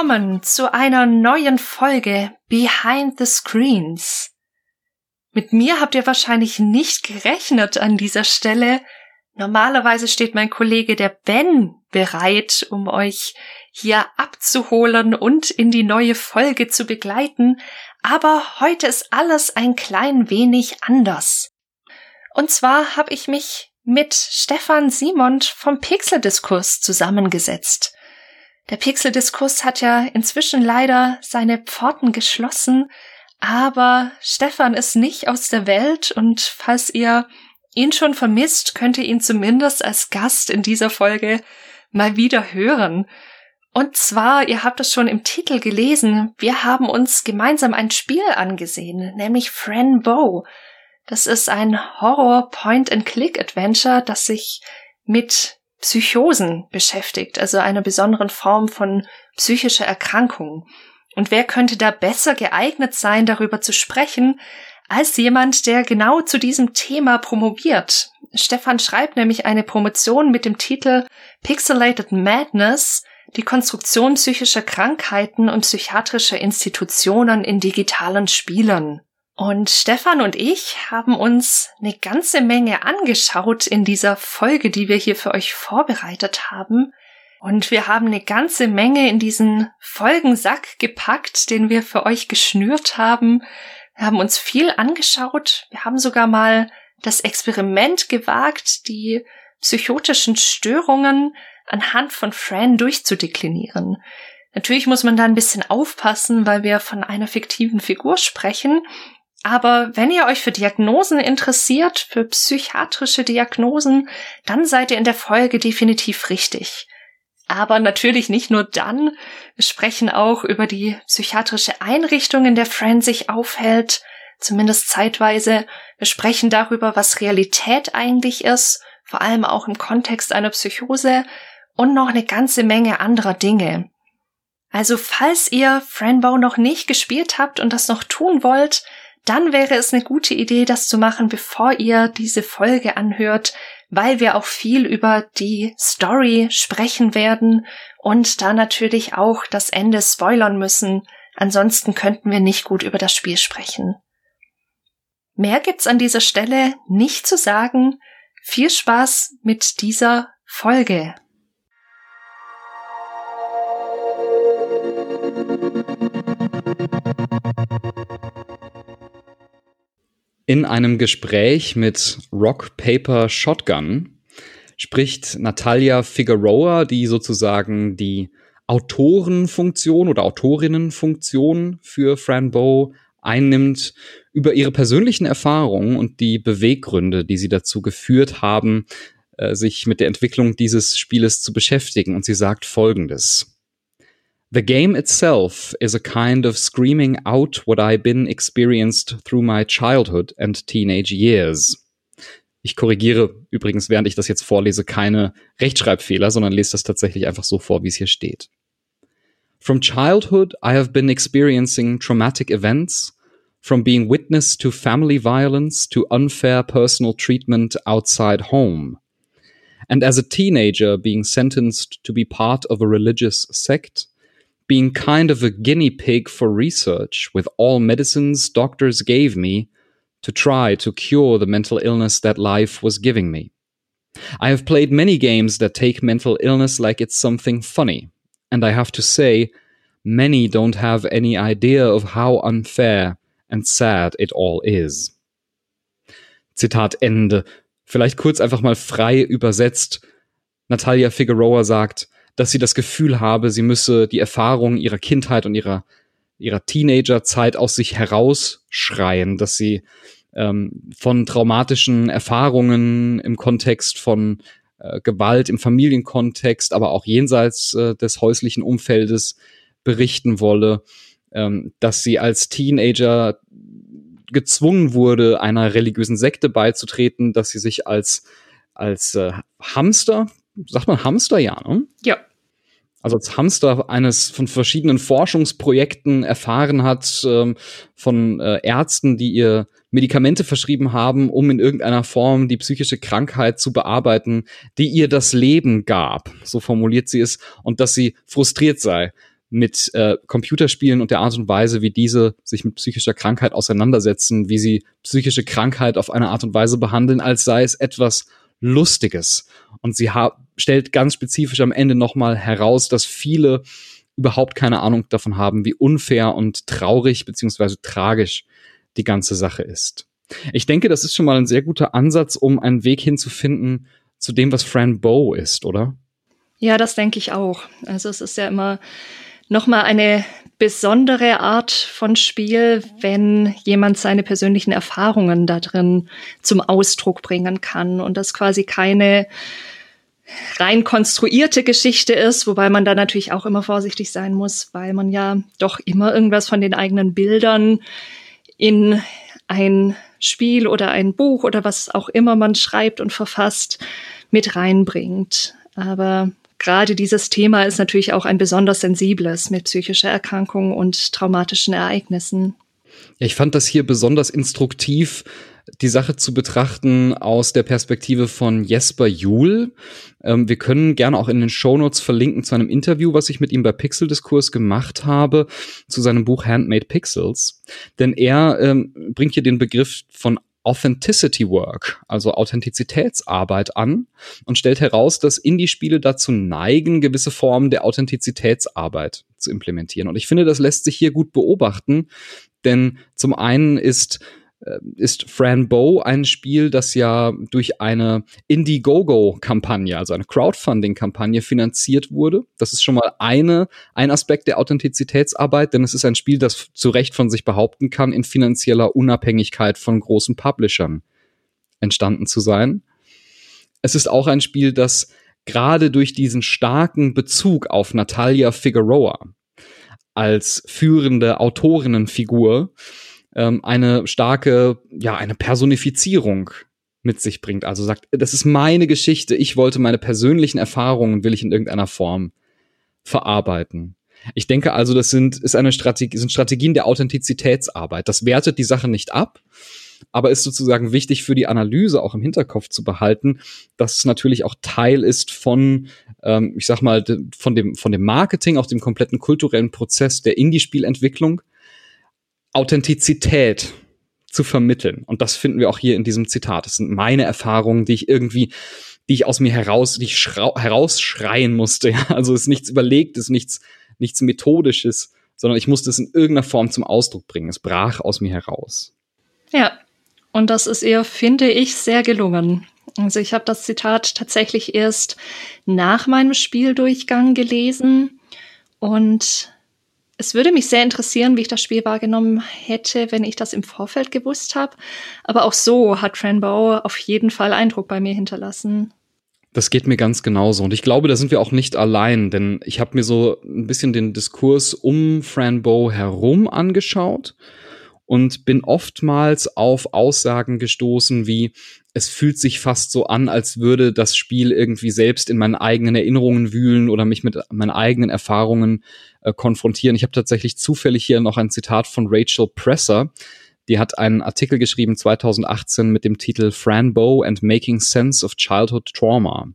Willkommen zu einer neuen Folge Behind the Screens. Mit mir habt ihr wahrscheinlich nicht gerechnet an dieser Stelle. Normalerweise steht mein Kollege der Ben bereit, um euch hier abzuholen und in die neue Folge zu begleiten, aber heute ist alles ein klein wenig anders. Und zwar habe ich mich mit Stefan Simond vom Pixeldiskurs zusammengesetzt. Der Pixeldiskurs hat ja inzwischen leider seine Pforten geschlossen, aber Stefan ist nicht aus der Welt und falls ihr ihn schon vermisst, könnt ihr ihn zumindest als Gast in dieser Folge mal wieder hören. Und zwar, ihr habt es schon im Titel gelesen, wir haben uns gemeinsam ein Spiel angesehen, nämlich Fran Bow. Das ist ein Horror Point-and-Click-Adventure, das sich mit Psychosen beschäftigt, also einer besonderen Form von psychischer Erkrankung. Und wer könnte da besser geeignet sein, darüber zu sprechen, als jemand, der genau zu diesem Thema promoviert. Stefan schreibt nämlich eine Promotion mit dem Titel Pixelated Madness, die Konstruktion psychischer Krankheiten und psychiatrischer Institutionen in digitalen Spielen. Und Stefan und ich haben uns eine ganze Menge angeschaut in dieser Folge, die wir hier für euch vorbereitet haben. Und wir haben eine ganze Menge in diesen Folgensack gepackt, den wir für euch geschnürt haben. Wir haben uns viel angeschaut. Wir haben sogar mal das Experiment gewagt, die psychotischen Störungen anhand von Fran durchzudeklinieren. Natürlich muss man da ein bisschen aufpassen, weil wir von einer fiktiven Figur sprechen. Aber wenn ihr euch für Diagnosen interessiert, für psychiatrische Diagnosen, dann seid ihr in der Folge definitiv richtig. Aber natürlich nicht nur dann. Wir sprechen auch über die psychiatrische Einrichtung, in der Fran sich aufhält, zumindest zeitweise. Wir sprechen darüber, was Realität eigentlich ist, vor allem auch im Kontext einer Psychose und noch eine ganze Menge anderer Dinge. Also falls ihr Franbow noch nicht gespielt habt und das noch tun wollt, dann wäre es eine gute Idee, das zu machen, bevor ihr diese Folge anhört, weil wir auch viel über die Story sprechen werden und da natürlich auch das Ende spoilern müssen. Ansonsten könnten wir nicht gut über das Spiel sprechen. Mehr gibt's an dieser Stelle nicht zu sagen. Viel Spaß mit dieser Folge. In einem Gespräch mit Rock Paper Shotgun spricht Natalia Figueroa, die sozusagen die Autorenfunktion oder Autorinnenfunktion für Fran Bow einnimmt, über ihre persönlichen Erfahrungen und die Beweggründe, die sie dazu geführt haben, äh, sich mit der Entwicklung dieses Spieles zu beschäftigen. Und sie sagt Folgendes. The game itself is a kind of screaming out what I've been experienced through my childhood and teenage years. Ich korrigiere übrigens, während ich das jetzt vorlese, keine Rechtschreibfehler, sondern lese das tatsächlich einfach so vor, wie es hier steht. From childhood, I have been experiencing traumatic events, from being witness to family violence to unfair personal treatment outside home. And as a teenager, being sentenced to be part of a religious sect, being kind of a guinea pig for research with all medicines doctors gave me to try to cure the mental illness that life was giving me. I have played many games that take mental illness like it's something funny, and I have to say, many don't have any idea of how unfair and sad it all is. Zitat Ende. Vielleicht kurz einfach mal frei übersetzt. Natalia Figueroa sagt, dass sie das Gefühl habe, sie müsse die Erfahrungen ihrer Kindheit und ihrer, ihrer Teenagerzeit aus sich herausschreien, dass sie ähm, von traumatischen Erfahrungen im Kontext von äh, Gewalt im Familienkontext, aber auch jenseits äh, des häuslichen Umfeldes berichten wolle, ähm, dass sie als Teenager gezwungen wurde, einer religiösen Sekte beizutreten, dass sie sich als als äh, Hamster, sagt man Hamster, ja, ne? Ja also als Hamster eines von verschiedenen Forschungsprojekten erfahren hat, ähm, von äh, Ärzten, die ihr Medikamente verschrieben haben, um in irgendeiner Form die psychische Krankheit zu bearbeiten, die ihr das Leben gab. So formuliert sie es. Und dass sie frustriert sei, mit äh, Computerspielen und der Art und Weise, wie diese sich mit psychischer Krankheit auseinandersetzen, wie sie psychische Krankheit auf eine Art und Weise behandeln, als sei es etwas Lustiges. Und sie stellt ganz spezifisch am Ende nochmal heraus, dass viele überhaupt keine Ahnung davon haben, wie unfair und traurig beziehungsweise tragisch die ganze Sache ist. Ich denke, das ist schon mal ein sehr guter Ansatz, um einen Weg hinzufinden zu dem, was Fran Bow ist, oder? Ja, das denke ich auch. Also es ist ja immer nochmal eine besondere Art von Spiel, wenn jemand seine persönlichen Erfahrungen da drin zum Ausdruck bringen kann und das quasi keine rein konstruierte Geschichte ist, wobei man da natürlich auch immer vorsichtig sein muss, weil man ja doch immer irgendwas von den eigenen Bildern in ein Spiel oder ein Buch oder was auch immer man schreibt und verfasst mit reinbringt. Aber gerade dieses Thema ist natürlich auch ein besonders sensibles mit psychischer Erkrankung und traumatischen Ereignissen. Ich fand das hier besonders instruktiv, die Sache zu betrachten aus der Perspektive von Jesper Juhl. Ähm, wir können gerne auch in den Shownotes verlinken zu einem Interview, was ich mit ihm bei Pixel-Diskurs gemacht habe, zu seinem Buch Handmade Pixels. Denn er ähm, bringt hier den Begriff von Authenticity Work, also Authentizitätsarbeit an und stellt heraus, dass Indie-Spiele dazu neigen, gewisse Formen der Authentizitätsarbeit zu implementieren. Und ich finde, das lässt sich hier gut beobachten, denn zum einen ist ist Fran Bow ein Spiel, das ja durch eine Indiegogo-Kampagne, also eine Crowdfunding-Kampagne finanziert wurde. Das ist schon mal eine, ein Aspekt der Authentizitätsarbeit, denn es ist ein Spiel, das zu Recht von sich behaupten kann, in finanzieller Unabhängigkeit von großen Publishern entstanden zu sein. Es ist auch ein Spiel, das gerade durch diesen starken Bezug auf Natalia Figueroa als führende Autorinnenfigur ähm, eine starke, ja, eine Personifizierung mit sich bringt. Also sagt, das ist meine Geschichte, ich wollte meine persönlichen Erfahrungen, will ich in irgendeiner Form verarbeiten. Ich denke also, das sind, ist eine Strategie, sind Strategien der Authentizitätsarbeit. Das wertet die Sache nicht ab, aber ist sozusagen wichtig für die Analyse auch im Hinterkopf zu behalten, dass es natürlich auch Teil ist von, ähm, ich sag mal, von dem, von dem Marketing, auch dem kompletten kulturellen Prozess der Indie-Spielentwicklung Authentizität zu vermitteln. Und das finden wir auch hier in diesem Zitat. Das sind meine Erfahrungen, die ich irgendwie, die ich aus mir heraus, die ich herausschreien musste. Ja? Also es ist nichts Überlegtes, nichts, nichts Methodisches, sondern ich musste es in irgendeiner Form zum Ausdruck bringen. Es brach aus mir heraus. Ja, und das ist ihr, finde ich, sehr gelungen. Also ich habe das Zitat tatsächlich erst nach meinem Spieldurchgang gelesen und es würde mich sehr interessieren, wie ich das Spiel wahrgenommen hätte, wenn ich das im Vorfeld gewusst habe. Aber auch so hat Franbow auf jeden Fall Eindruck bei mir hinterlassen. Das geht mir ganz genauso. Und ich glaube, da sind wir auch nicht allein, denn ich habe mir so ein bisschen den Diskurs um Franbow herum angeschaut und bin oftmals auf Aussagen gestoßen wie, es fühlt sich fast so an, als würde das Spiel irgendwie selbst in meinen eigenen Erinnerungen wühlen oder mich mit meinen eigenen Erfahrungen äh, konfrontieren. Ich habe tatsächlich zufällig hier noch ein Zitat von Rachel Presser. Die hat einen Artikel geschrieben 2018 mit dem Titel Fran Bow and Making Sense of Childhood Trauma.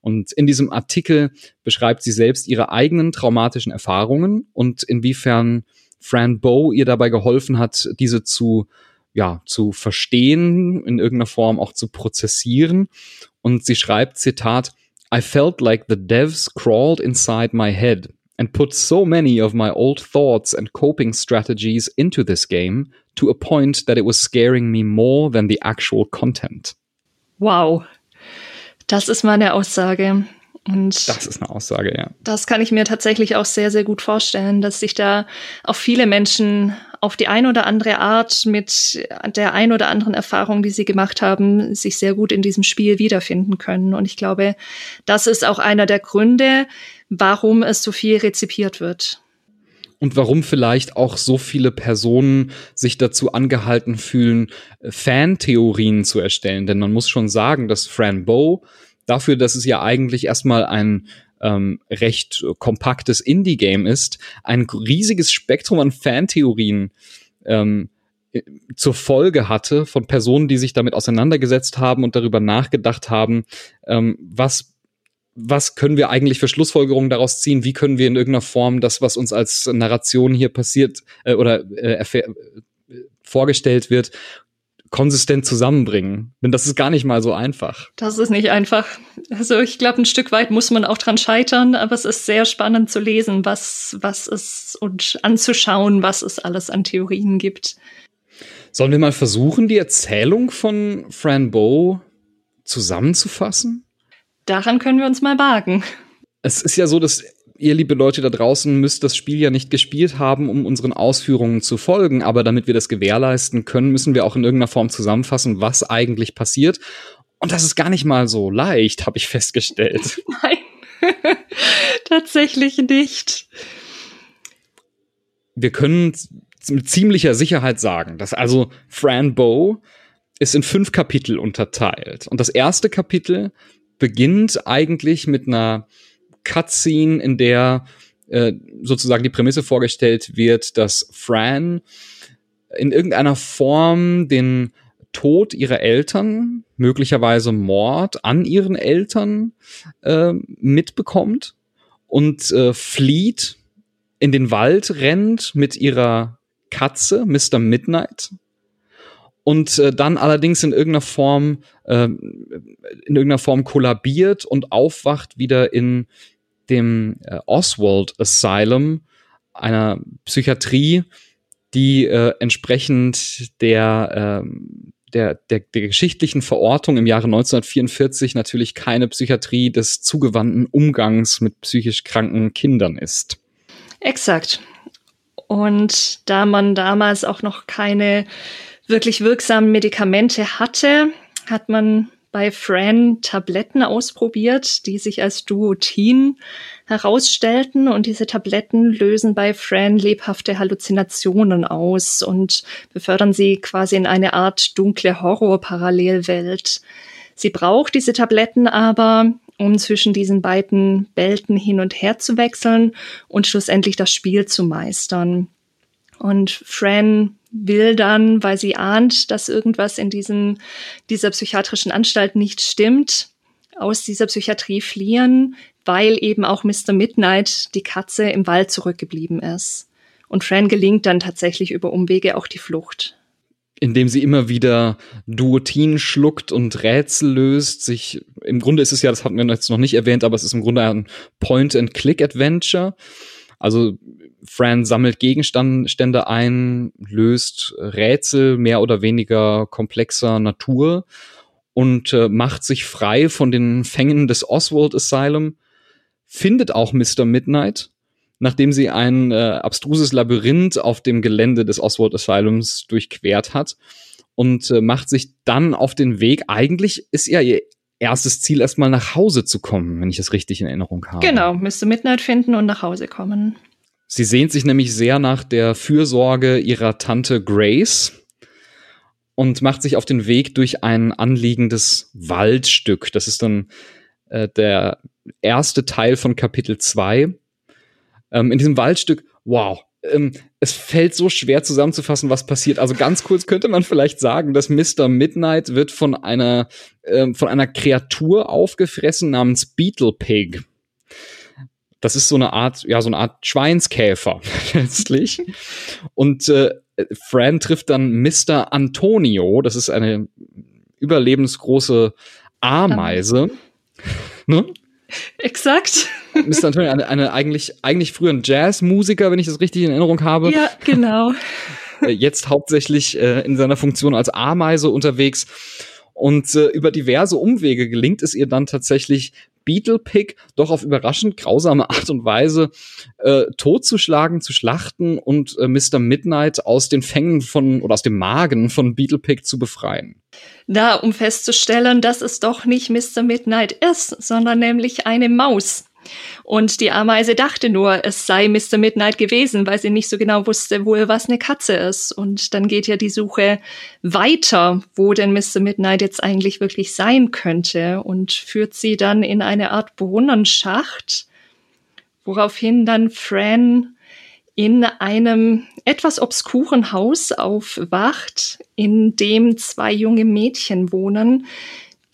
Und in diesem Artikel beschreibt sie selbst ihre eigenen traumatischen Erfahrungen und inwiefern Fran Bow ihr dabei geholfen hat, diese zu ja, zu verstehen, in irgendeiner Form auch zu prozessieren. Und sie schreibt, Zitat, I felt like the devs crawled inside my head and put so many of my old thoughts and coping strategies into this game to a point that it was scaring me more than the actual content. Wow. Das ist meine Aussage. Und das ist eine Aussage, ja. Das kann ich mir tatsächlich auch sehr, sehr gut vorstellen, dass sich da auch viele Menschen auf die eine oder andere Art mit der ein oder anderen Erfahrung, die sie gemacht haben, sich sehr gut in diesem Spiel wiederfinden können. Und ich glaube, das ist auch einer der Gründe, warum es so viel rezipiert wird. Und warum vielleicht auch so viele Personen sich dazu angehalten fühlen, Fantheorien zu erstellen. Denn man muss schon sagen, dass Fran Bow dafür, dass es ja eigentlich erstmal ein ähm, recht kompaktes Indie-Game ist, ein riesiges Spektrum an Fantheorien ähm, zur Folge hatte von Personen, die sich damit auseinandergesetzt haben und darüber nachgedacht haben, ähm, was was können wir eigentlich für Schlussfolgerungen daraus ziehen? Wie können wir in irgendeiner Form das, was uns als Narration hier passiert äh, oder äh, äh, vorgestellt wird, konsistent zusammenbringen? Denn das ist gar nicht mal so einfach. Das ist nicht einfach. Also ich glaube, ein Stück weit muss man auch dran scheitern, aber es ist sehr spannend zu lesen, was, was es und anzuschauen, was es alles an Theorien gibt. Sollen wir mal versuchen, die Erzählung von Fran Bow zusammenzufassen? Daran können wir uns mal wagen. Es ist ja so, dass ihr, liebe Leute da draußen, müsst das Spiel ja nicht gespielt haben, um unseren Ausführungen zu folgen. Aber damit wir das gewährleisten können, müssen wir auch in irgendeiner Form zusammenfassen, was eigentlich passiert. Und das ist gar nicht mal so leicht, habe ich festgestellt. Nein, tatsächlich nicht. Wir können mit ziemlicher Sicherheit sagen, dass also Fran Bow ist in fünf Kapitel unterteilt. Und das erste Kapitel beginnt eigentlich mit einer Cutscene, in der äh, sozusagen die Prämisse vorgestellt wird, dass Fran in irgendeiner Form den Tod ihrer Eltern, möglicherweise Mord an ihren Eltern äh, mitbekommt und äh, flieht, in den Wald rennt mit ihrer Katze, Mr. Midnight, und äh, dann allerdings in irgendeiner Form äh, in irgendeiner Form kollabiert und aufwacht wieder in dem äh, Oswald Asylum, einer Psychiatrie, die äh, entsprechend der, äh, der, der, der geschichtlichen Verortung im Jahre 1944 natürlich keine Psychiatrie des zugewandten Umgangs mit psychisch kranken Kindern ist. Exakt. Und da man damals auch noch keine wirklich wirksamen Medikamente hatte, hat man bei Fran Tabletten ausprobiert, die sich als Duotin herausstellten und diese Tabletten lösen bei Fran lebhafte Halluzinationen aus und befördern sie quasi in eine Art dunkle Horror-Parallelwelt. Sie braucht diese Tabletten aber, um zwischen diesen beiden Welten hin und her zu wechseln und schlussendlich das Spiel zu meistern. Und Fran will dann, weil sie ahnt, dass irgendwas in diesem, dieser psychiatrischen Anstalt nicht stimmt, aus dieser Psychiatrie fliehen, weil eben auch Mr. Midnight, die Katze, im Wald zurückgeblieben ist. Und Fran gelingt dann tatsächlich über Umwege auch die Flucht. Indem sie immer wieder Duotin schluckt und Rätsel löst, sich, im Grunde ist es ja, das hatten wir jetzt noch nicht erwähnt, aber es ist im Grunde ein Point-and-Click-Adventure. Also Fran sammelt Gegenstände ein, löst Rätsel mehr oder weniger komplexer Natur und äh, macht sich frei von den Fängen des Oswald Asylum, findet auch Mr. Midnight, nachdem sie ein äh, abstruses Labyrinth auf dem Gelände des Oswald Asylums durchquert hat und äh, macht sich dann auf den Weg. Eigentlich ist ja ihr erstes Ziel, erstmal nach Hause zu kommen, wenn ich es richtig in Erinnerung habe. Genau, Mr. Midnight finden und nach Hause kommen. Sie sehnt sich nämlich sehr nach der Fürsorge ihrer Tante Grace und macht sich auf den Weg durch ein anliegendes Waldstück. Das ist dann äh, der erste Teil von Kapitel 2. Ähm, in diesem Waldstück, wow, ähm, es fällt so schwer zusammenzufassen, was passiert. Also ganz kurz könnte man vielleicht sagen, dass Mr. Midnight wird von einer, ähm, von einer Kreatur aufgefressen namens Beetle Pig. Das ist so eine Art, ja, so eine Art Schweinskäfer letztlich. Und äh, Fran trifft dann Mr. Antonio, das ist eine überlebensgroße Ameise. ne? Exakt. Mr. Antonio, eine, eine eigentlich, eigentlich früher ein Jazzmusiker, wenn ich das richtig in Erinnerung habe. Ja, genau. Äh, jetzt hauptsächlich äh, in seiner Funktion als Ameise unterwegs. Und äh, über diverse Umwege gelingt es ihr dann tatsächlich, Beetle Pig doch auf überraschend grausame Art und Weise äh, totzuschlagen, zu schlachten und äh, Mr. Midnight aus den Fängen von oder aus dem Magen von Beetle Pig zu befreien. Da, um festzustellen, dass es doch nicht Mr. Midnight ist, sondern nämlich eine Maus. Und die Ameise dachte nur, es sei Mr. Midnight gewesen, weil sie nicht so genau wusste, wohl was eine Katze ist. Und dann geht ja die Suche weiter, wo denn Mr. Midnight jetzt eigentlich wirklich sein könnte und führt sie dann in eine Art Brunnenschacht, woraufhin dann Fran in einem etwas obskuren Haus aufwacht, in dem zwei junge Mädchen wohnen,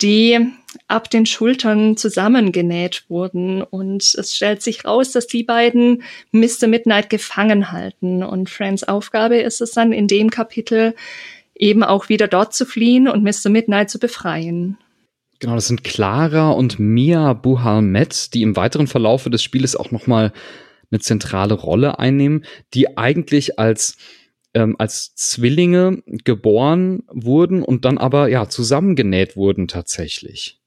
die ab den Schultern zusammengenäht wurden. Und es stellt sich raus, dass die beiden Mr. Midnight gefangen halten. Und Frans Aufgabe ist es dann in dem Kapitel eben auch wieder dort zu fliehen und Mr. Midnight zu befreien. Genau, das sind Clara und Mia Buhalmet, die im weiteren Verlaufe des Spieles auch noch mal eine zentrale Rolle einnehmen, die eigentlich als ähm, als Zwillinge geboren wurden und dann aber ja zusammengenäht wurden tatsächlich.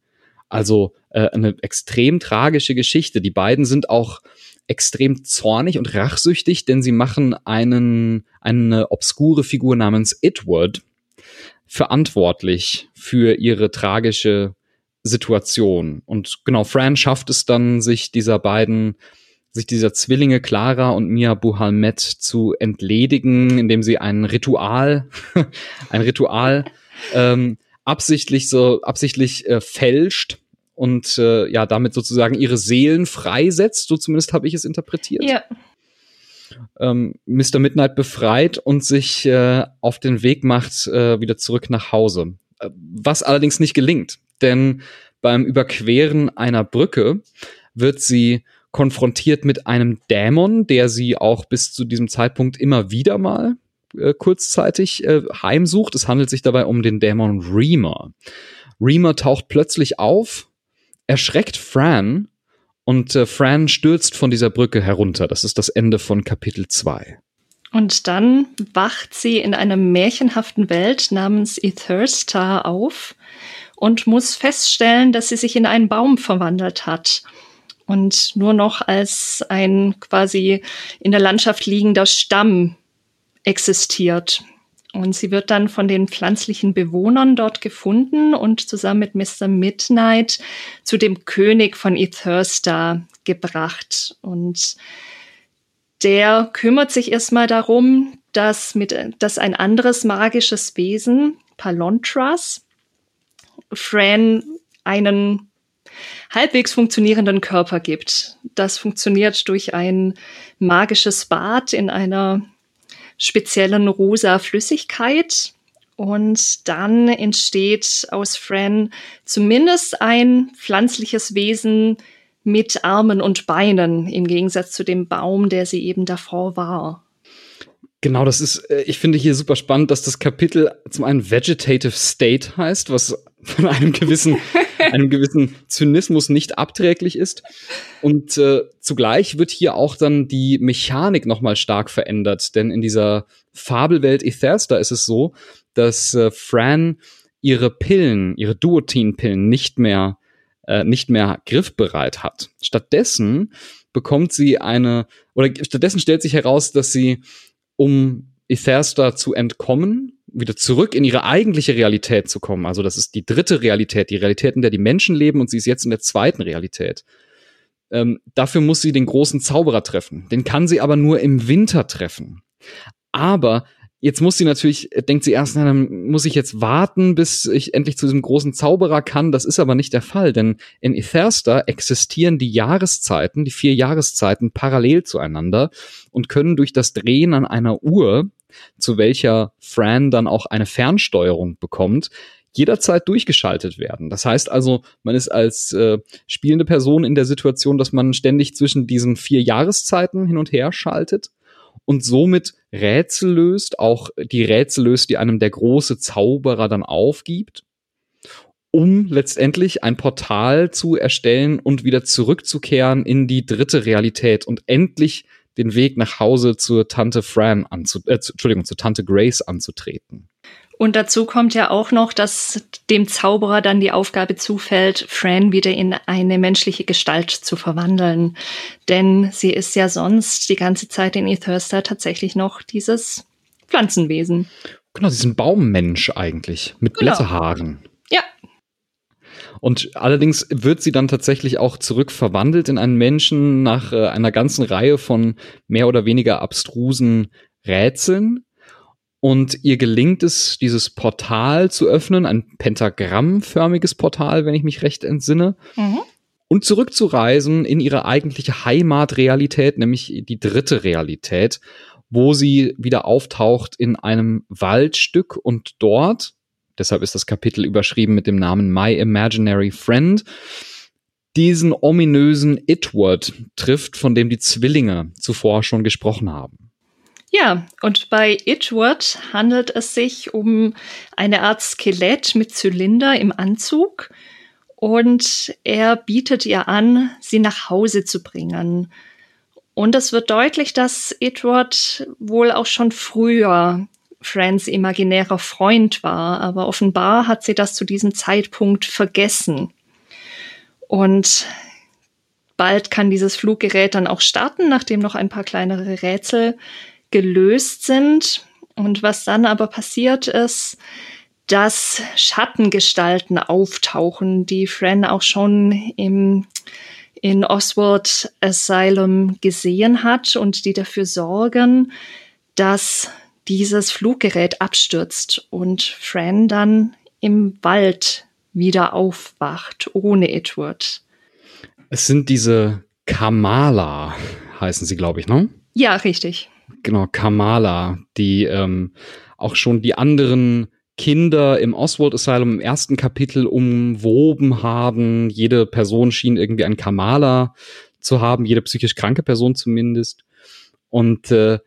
Also äh, eine extrem tragische Geschichte. Die beiden sind auch extrem zornig und rachsüchtig, denn sie machen einen eine obskure Figur namens Edward verantwortlich für ihre tragische Situation. Und genau, Fran schafft es dann, sich dieser beiden sich dieser Zwillinge Clara und Mia Buhalmet zu entledigen, indem sie ein Ritual, ein Ritual ähm, absichtlich so absichtlich äh, fälscht und äh, ja damit sozusagen ihre Seelen freisetzt. So zumindest habe ich es interpretiert. Ja. Ähm, Mr. Midnight befreit und sich äh, auf den Weg macht äh, wieder zurück nach Hause. Äh, was allerdings nicht gelingt, denn beim Überqueren einer Brücke wird sie konfrontiert mit einem Dämon, der sie auch bis zu diesem Zeitpunkt immer wieder mal äh, kurzzeitig äh, heimsucht. Es handelt sich dabei um den Dämon Reamer. Reamer taucht plötzlich auf, erschreckt Fran und äh, Fran stürzt von dieser Brücke herunter. Das ist das Ende von Kapitel 2. Und dann wacht sie in einer märchenhaften Welt namens Etherstar auf und muss feststellen, dass sie sich in einen Baum verwandelt hat und nur noch als ein quasi in der Landschaft liegender Stamm existiert. Und sie wird dann von den pflanzlichen Bewohnern dort gefunden und zusammen mit Mr. Midnight zu dem König von Ethersta gebracht. Und der kümmert sich erstmal darum, dass, mit, dass ein anderes magisches Wesen, Palontras, Fran einen halbwegs funktionierenden Körper gibt. Das funktioniert durch ein magisches Bad in einer speziellen rosa Flüssigkeit. Und dann entsteht aus Fran zumindest ein pflanzliches Wesen mit Armen und Beinen, im Gegensatz zu dem Baum, der sie eben davor war. Genau, das ist, äh, ich finde hier super spannend, dass das Kapitel zum einen Vegetative State heißt, was von einem gewissen, einem gewissen Zynismus nicht abträglich ist. Und äh, zugleich wird hier auch dann die Mechanik nochmal stark verändert, denn in dieser Fabelwelt Ethersta ist es so, dass äh, Fran ihre Pillen, ihre Duotin-Pillen nicht mehr, äh, nicht mehr griffbereit hat. Stattdessen bekommt sie eine, oder stattdessen stellt sich heraus, dass sie um Ethersta zu entkommen, wieder zurück in ihre eigentliche Realität zu kommen. Also das ist die dritte Realität, die Realität, in der die Menschen leben und sie ist jetzt in der zweiten Realität. Ähm, dafür muss sie den großen Zauberer treffen. Den kann sie aber nur im Winter treffen. Aber Jetzt muss sie natürlich, denkt sie erst, na, dann muss ich jetzt warten, bis ich endlich zu diesem großen Zauberer kann. Das ist aber nicht der Fall, denn in Ethersta existieren die Jahreszeiten, die vier Jahreszeiten parallel zueinander und können durch das Drehen an einer Uhr, zu welcher Fran dann auch eine Fernsteuerung bekommt, jederzeit durchgeschaltet werden. Das heißt also, man ist als äh, spielende Person in der Situation, dass man ständig zwischen diesen vier Jahreszeiten hin und her schaltet und somit Rätsel löst, auch die Rätsel löst, die einem der große Zauberer dann aufgibt, um letztendlich ein Portal zu erstellen und wieder zurückzukehren in die dritte Realität und endlich den Weg nach Hause zur Tante Fran anzu äh, Entschuldigung, zur Tante Grace anzutreten. Und dazu kommt ja auch noch, dass dem Zauberer dann die Aufgabe zufällt, Fran wieder in eine menschliche Gestalt zu verwandeln. Denn sie ist ja sonst die ganze Zeit in Ethersta tatsächlich noch dieses Pflanzenwesen. Genau, sie ist ein Baummensch eigentlich, mit genau. Blätterhaaren. Und allerdings wird sie dann tatsächlich auch zurückverwandelt in einen Menschen nach äh, einer ganzen Reihe von mehr oder weniger abstrusen Rätseln und ihr gelingt es, dieses Portal zu öffnen, ein pentagrammförmiges Portal, wenn ich mich recht entsinne. Mhm. Und zurückzureisen in ihre eigentliche Heimatrealität, nämlich die dritte Realität, wo sie wieder auftaucht in einem Waldstück und dort Deshalb ist das Kapitel überschrieben mit dem Namen My Imaginary Friend. Diesen ominösen Itward trifft, von dem die Zwillinge zuvor schon gesprochen haben. Ja, und bei Itward handelt es sich um eine Art Skelett mit Zylinder im Anzug und er bietet ihr an, sie nach Hause zu bringen. Und es wird deutlich, dass Edward wohl auch schon früher Frans imaginärer Freund war, aber offenbar hat sie das zu diesem Zeitpunkt vergessen. Und bald kann dieses Fluggerät dann auch starten, nachdem noch ein paar kleinere Rätsel gelöst sind. Und was dann aber passiert ist, dass Schattengestalten auftauchen, die Fran auch schon im in Oswald Asylum gesehen hat und die dafür sorgen, dass dieses Fluggerät abstürzt und Fran dann im Wald wieder aufwacht, ohne Edward. Es sind diese Kamala, heißen sie, glaube ich, ne? Ja, richtig. Genau, Kamala, die ähm, auch schon die anderen Kinder im Oswald Asylum im ersten Kapitel umwoben haben. Jede Person schien irgendwie ein Kamala zu haben, jede psychisch kranke Person zumindest. Und äh,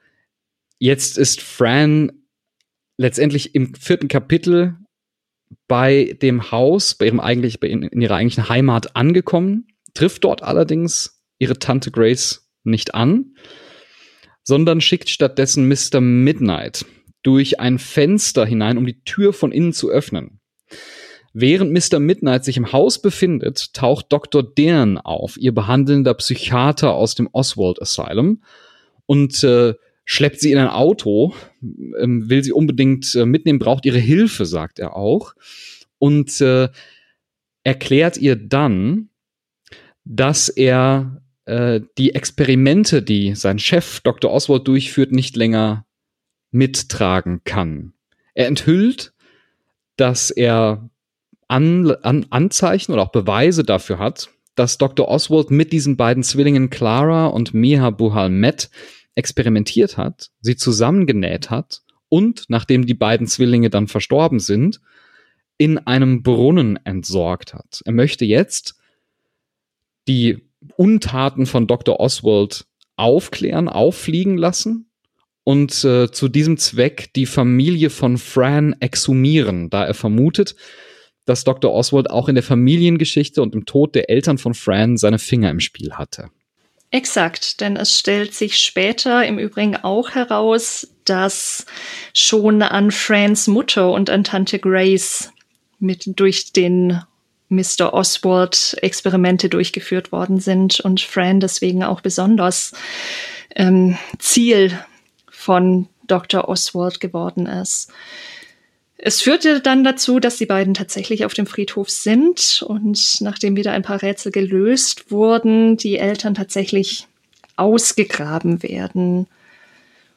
jetzt ist Fran letztendlich im vierten Kapitel bei dem Haus, bei ihrem eigentlich, bei in, in ihrer eigentlichen Heimat angekommen, trifft dort allerdings ihre Tante Grace nicht an, sondern schickt stattdessen Mr. Midnight, durch ein Fenster hinein, um die Tür von innen zu öffnen. Während Mr. Midnight sich im Haus befindet, taucht Dr. Dern auf, ihr behandelnder Psychiater aus dem Oswald Asylum, und äh, schleppt sie in ein Auto, ähm, will sie unbedingt äh, mitnehmen, braucht ihre Hilfe, sagt er auch, und äh, erklärt ihr dann, dass er äh, die Experimente, die sein Chef Dr. Oswald durchführt, nicht länger mittragen kann. Er enthüllt, dass er an, an Anzeichen oder auch Beweise dafür hat, dass Dr. Oswald mit diesen beiden Zwillingen Clara und Miha Buhal-Met experimentiert hat, sie zusammengenäht hat und, nachdem die beiden Zwillinge dann verstorben sind, in einem Brunnen entsorgt hat. Er möchte jetzt die Untaten von Dr. Oswald aufklären, auffliegen lassen und äh, zu diesem Zweck die Familie von Fran exhumieren, da er vermutet, dass Dr. Oswald auch in der Familiengeschichte und im Tod der Eltern von Fran seine Finger im Spiel hatte. Exakt, denn es stellt sich später im Übrigen auch heraus, dass schon an Frans Mutter und an Tante Grace mit durch den Mr. Oswald Experimente durchgeführt worden sind und Fran deswegen auch besonders ähm, Ziel von Dr. Oswald geworden ist. Es führte dann dazu, dass die beiden tatsächlich auf dem Friedhof sind und nachdem wieder ein paar Rätsel gelöst wurden, die Eltern tatsächlich ausgegraben werden.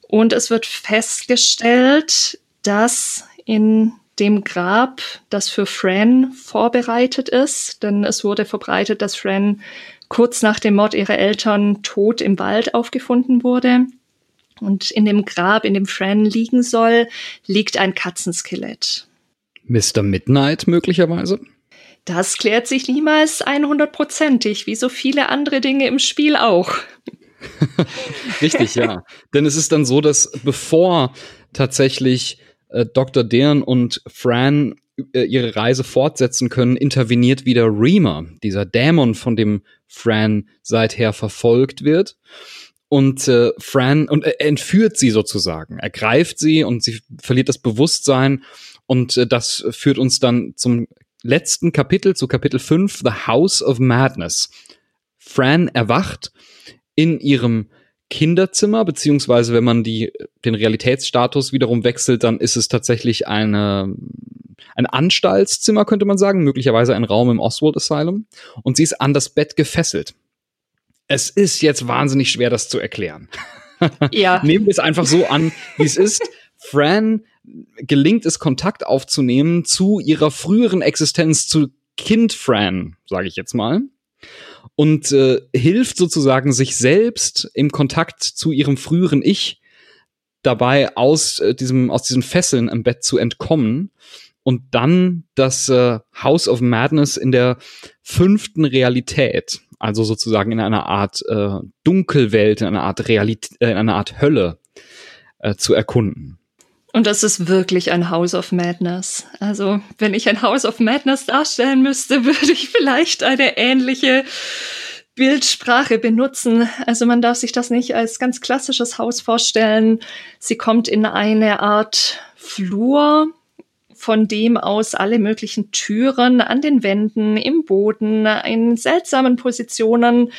Und es wird festgestellt, dass in dem Grab, das für Fran vorbereitet ist, denn es wurde verbreitet, dass Fran kurz nach dem Mord ihrer Eltern tot im Wald aufgefunden wurde, und in dem Grab, in dem Fran liegen soll, liegt ein Katzenskelett. Mr. Midnight möglicherweise? Das klärt sich niemals 100%ig, wie so viele andere Dinge im Spiel auch. Richtig, ja. Denn es ist dann so, dass bevor tatsächlich äh, Dr. Dern und Fran äh, ihre Reise fortsetzen können, interveniert wieder Reamer, dieser Dämon, von dem Fran seither verfolgt wird und äh, Fran und er entführt sie sozusagen. Er greift sie und sie verliert das Bewusstsein und äh, das führt uns dann zum letzten Kapitel, zu Kapitel 5, The House of Madness. Fran erwacht in ihrem Kinderzimmer, beziehungsweise wenn man die, den Realitätsstatus wiederum wechselt, dann ist es tatsächlich eine, ein Anstaltszimmer, könnte man sagen, möglicherweise ein Raum im Oswald Asylum. Und sie ist an das Bett gefesselt es ist jetzt wahnsinnig schwer, das zu erklären. Ja. Nehmen wir es einfach so an, wie es ist. Fran gelingt es, Kontakt aufzunehmen zu ihrer früheren Existenz, zu Kind Fran, sage ich jetzt mal. Und äh, hilft sozusagen sich selbst im Kontakt zu ihrem früheren Ich dabei aus äh, diesem aus diesen Fesseln im Bett zu entkommen und dann das äh, House of Madness in der fünften Realität, also sozusagen in einer Art äh, Dunkelwelt, in einer Art Realität, äh, in einer Art Hölle äh, zu erkunden. Und das ist wirklich ein House of Madness. Also, wenn ich ein House of Madness darstellen müsste, würde ich vielleicht eine ähnliche Bildsprache benutzen. Also man darf sich das nicht als ganz klassisches Haus vorstellen. Sie kommt in eine Art Flur, von dem aus alle möglichen Türen an den Wänden, im Boden, in seltsamen Positionen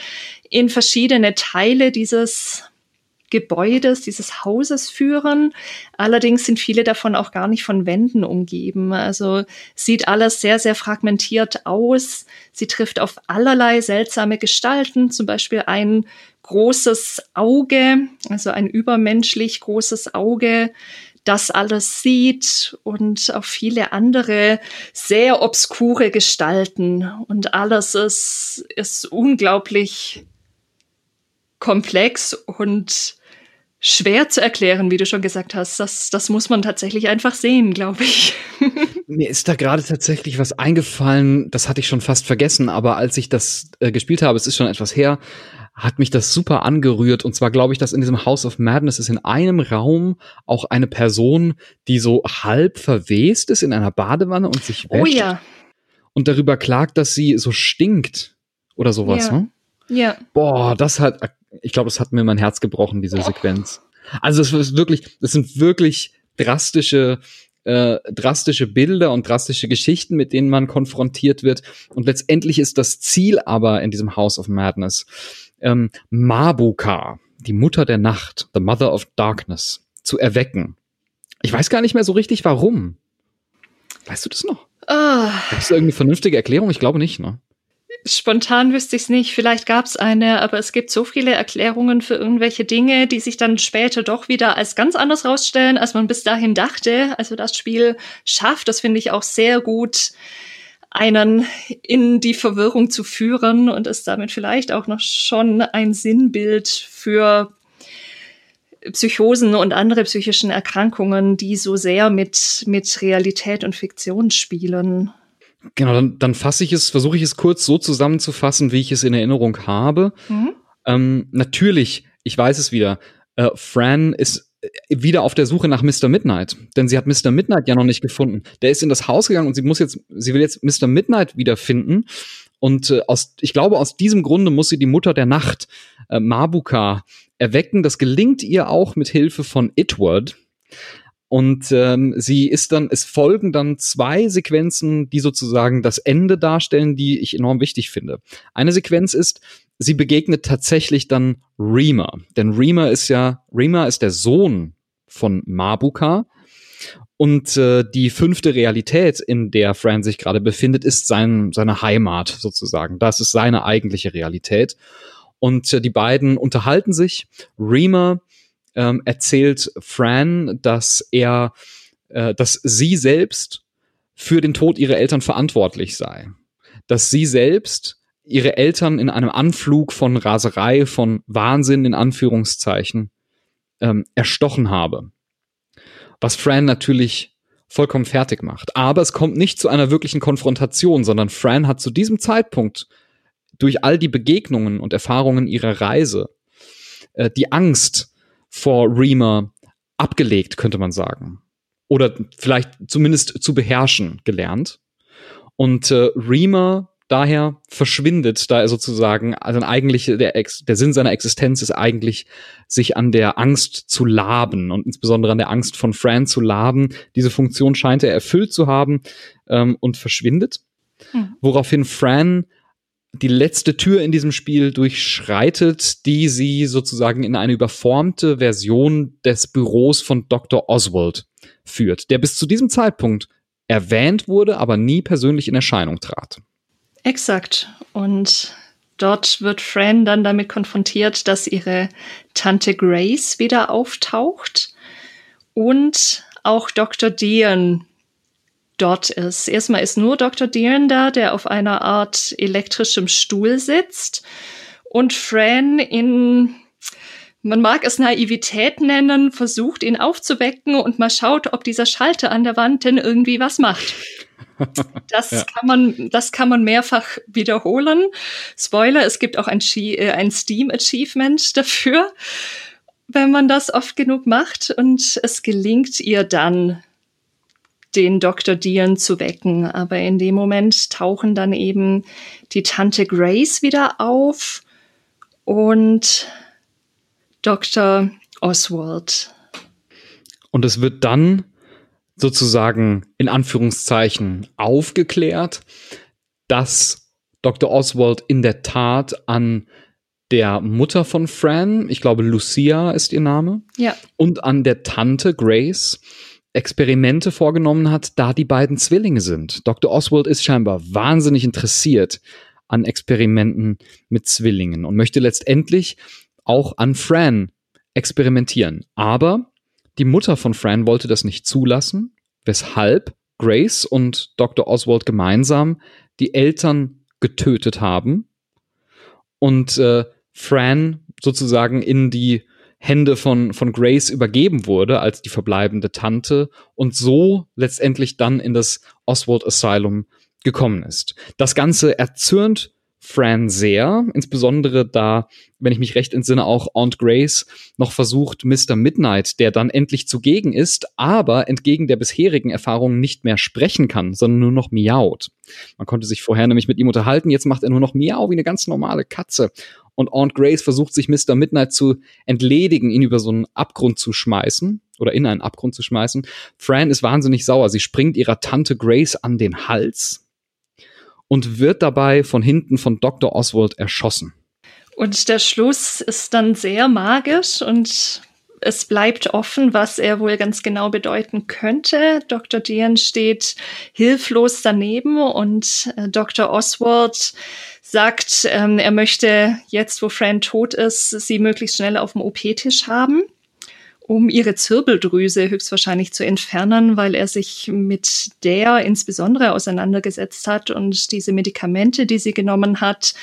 in verschiedene Teile dieses Gebäudes, dieses Hauses führen. Allerdings sind viele davon auch gar nicht von Wänden umgeben. Also sieht alles sehr, sehr fragmentiert aus. Sie trifft auf allerlei seltsame Gestalten, zum Beispiel ein großes Auge, also ein übermenschlich großes Auge, das alles sieht und auch viele andere sehr obskure Gestalten. Und alles ist, ist unglaublich komplex und schwer zu erklären, wie du schon gesagt hast. Das, das muss man tatsächlich einfach sehen, glaube ich. Mir ist da gerade tatsächlich was eingefallen, das hatte ich schon fast vergessen, aber als ich das äh, gespielt habe, es ist schon etwas her, hat mich das super angerührt. Und zwar glaube ich, dass in diesem House of Madness ist in einem Raum auch eine Person, die so halb verwest ist in einer Badewanne und sich oh wäscht. Oh ja. Und darüber klagt, dass sie so stinkt oder sowas, ja. ne? Ja. Boah, das hat, ich glaube, das hat mir mein Herz gebrochen, diese oh. Sequenz. Also es ist wirklich, das sind wirklich drastische äh, drastische Bilder und drastische Geschichten, mit denen man konfrontiert wird. Und letztendlich ist das Ziel aber in diesem House of Madness, ähm, Mabuka, die Mutter der Nacht, the Mother of Darkness, zu erwecken. Ich weiß gar nicht mehr so richtig, warum. Weißt du das noch? Oh. Hast du irgendeine vernünftige Erklärung? Ich glaube nicht, ne? Spontan wüsste ich es nicht. Vielleicht gab es eine, aber es gibt so viele Erklärungen für irgendwelche Dinge, die sich dann später doch wieder als ganz anders rausstellen, als man bis dahin dachte. Also das Spiel schafft, das finde ich auch sehr gut, einen in die Verwirrung zu führen und ist damit vielleicht auch noch schon ein Sinnbild für Psychosen und andere psychischen Erkrankungen, die so sehr mit, mit Realität und Fiktion spielen. Genau, dann, dann fasse ich es, versuche ich es kurz so zusammenzufassen, wie ich es in Erinnerung habe. Mhm. Ähm, natürlich, ich weiß es wieder, äh, Fran ist wieder auf der Suche nach Mr. Midnight, denn sie hat Mr. Midnight ja noch nicht gefunden. Der ist in das Haus gegangen und sie muss jetzt, sie will jetzt Mr. Midnight wiederfinden. Und äh, aus, ich glaube, aus diesem Grunde muss sie die Mutter der Nacht, äh, Mabuka, erwecken. Das gelingt ihr auch mit Hilfe von Itward. Und ähm, sie ist dann, es folgen dann zwei Sequenzen, die sozusagen das Ende darstellen, die ich enorm wichtig finde. Eine Sequenz ist, sie begegnet tatsächlich dann Reema. Denn Reema ist ja, Reema ist der Sohn von Mabuka. Und äh, die fünfte Realität, in der Fran sich gerade befindet, ist sein, seine Heimat sozusagen. Das ist seine eigentliche Realität. Und äh, die beiden unterhalten sich. Reema ähm, erzählt Fran, dass er, äh, dass sie selbst für den Tod ihrer Eltern verantwortlich sei. Dass sie selbst ihre Eltern in einem Anflug von Raserei, von Wahnsinn in Anführungszeichen ähm, erstochen habe. Was Fran natürlich vollkommen fertig macht. Aber es kommt nicht zu einer wirklichen Konfrontation, sondern Fran hat zu diesem Zeitpunkt durch all die Begegnungen und Erfahrungen ihrer Reise äh, die Angst vor Reamer abgelegt, könnte man sagen. Oder vielleicht zumindest zu beherrschen gelernt. Und äh, Reamer daher verschwindet, da er sozusagen, also eigentlich der, Ex, der Sinn seiner Existenz ist eigentlich, sich an der Angst zu laben und insbesondere an der Angst von Fran zu laben. Diese Funktion scheint er erfüllt zu haben ähm, und verschwindet. Hm. Woraufhin Fran die letzte Tür in diesem Spiel durchschreitet, die sie sozusagen in eine überformte Version des Büros von Dr. Oswald führt, der bis zu diesem Zeitpunkt erwähnt wurde, aber nie persönlich in Erscheinung trat. Exakt. Und dort wird Fran dann damit konfrontiert, dass ihre Tante Grace wieder auftaucht und auch Dr. Dean dort ist. Erstmal ist nur Dr. Dean da, der auf einer Art elektrischem Stuhl sitzt und Fran in man mag es Naivität nennen, versucht ihn aufzuwecken und mal schaut, ob dieser Schalter an der Wand denn irgendwie was macht. Das ja. kann man, das kann man mehrfach wiederholen. Spoiler, es gibt auch ein, äh, ein Steam Achievement dafür, wenn man das oft genug macht und es gelingt ihr dann, den Dr. Dion zu wecken. Aber in dem Moment tauchen dann eben die Tante Grace wieder auf und Dr. Oswald. Und es wird dann sozusagen in Anführungszeichen aufgeklärt, dass Dr. Oswald in der Tat an der Mutter von Fran, ich glaube Lucia ist ihr Name, ja. und an der Tante Grace Experimente vorgenommen hat, da die beiden Zwillinge sind. Dr. Oswald ist scheinbar wahnsinnig interessiert an Experimenten mit Zwillingen und möchte letztendlich auch an Fran experimentieren. Aber die Mutter von Fran wollte das nicht zulassen, weshalb Grace und Dr. Oswald gemeinsam die Eltern getötet haben und äh, Fran sozusagen in die Hände von, von Grace übergeben wurde als die verbleibende Tante und so letztendlich dann in das Oswald Asylum gekommen ist. Das Ganze erzürnt Fran sehr, insbesondere da, wenn ich mich recht entsinne, auch Aunt Grace noch versucht, Mr. Midnight, der dann endlich zugegen ist, aber entgegen der bisherigen Erfahrungen nicht mehr sprechen kann, sondern nur noch miaut. Man konnte sich vorher nämlich mit ihm unterhalten, jetzt macht er nur noch miau wie eine ganz normale Katze. Und Aunt Grace versucht sich Mr. Midnight zu entledigen, ihn über so einen Abgrund zu schmeißen oder in einen Abgrund zu schmeißen. Fran ist wahnsinnig sauer. Sie springt ihrer Tante Grace an den Hals und wird dabei von hinten von Dr. Oswald erschossen. Und der Schluss ist dann sehr magisch und es bleibt offen, was er wohl ganz genau bedeuten könnte. Dr. Dean steht hilflos daneben und äh, Dr. Oswald sagt, ähm, er möchte jetzt, wo Fran tot ist, sie möglichst schnell auf dem OP-Tisch haben um ihre Zirbeldrüse höchstwahrscheinlich zu entfernen, weil er sich mit der insbesondere auseinandergesetzt hat und diese Medikamente, die sie genommen hat,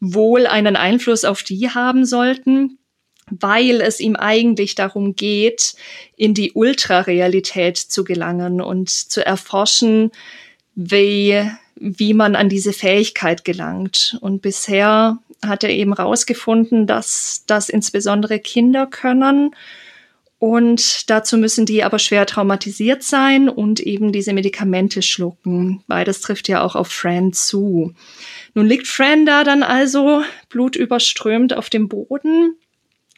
wohl einen Einfluss auf die haben sollten, weil es ihm eigentlich darum geht, in die Ultrarealität zu gelangen und zu erforschen, wie, wie man an diese Fähigkeit gelangt. Und bisher hat er eben herausgefunden, dass das insbesondere Kinder können und dazu müssen die aber schwer traumatisiert sein und eben diese Medikamente schlucken. Beides trifft ja auch auf Fran zu. Nun liegt Fran da dann also blutüberströmt auf dem Boden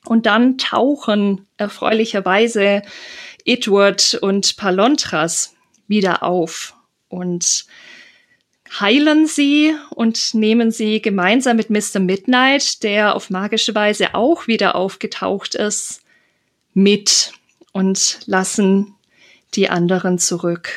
und dann tauchen erfreulicherweise Edward und Palontras wieder auf und heilen sie und nehmen sie gemeinsam mit Mr. Midnight, der auf magische Weise auch wieder aufgetaucht ist, mit und lassen die anderen zurück.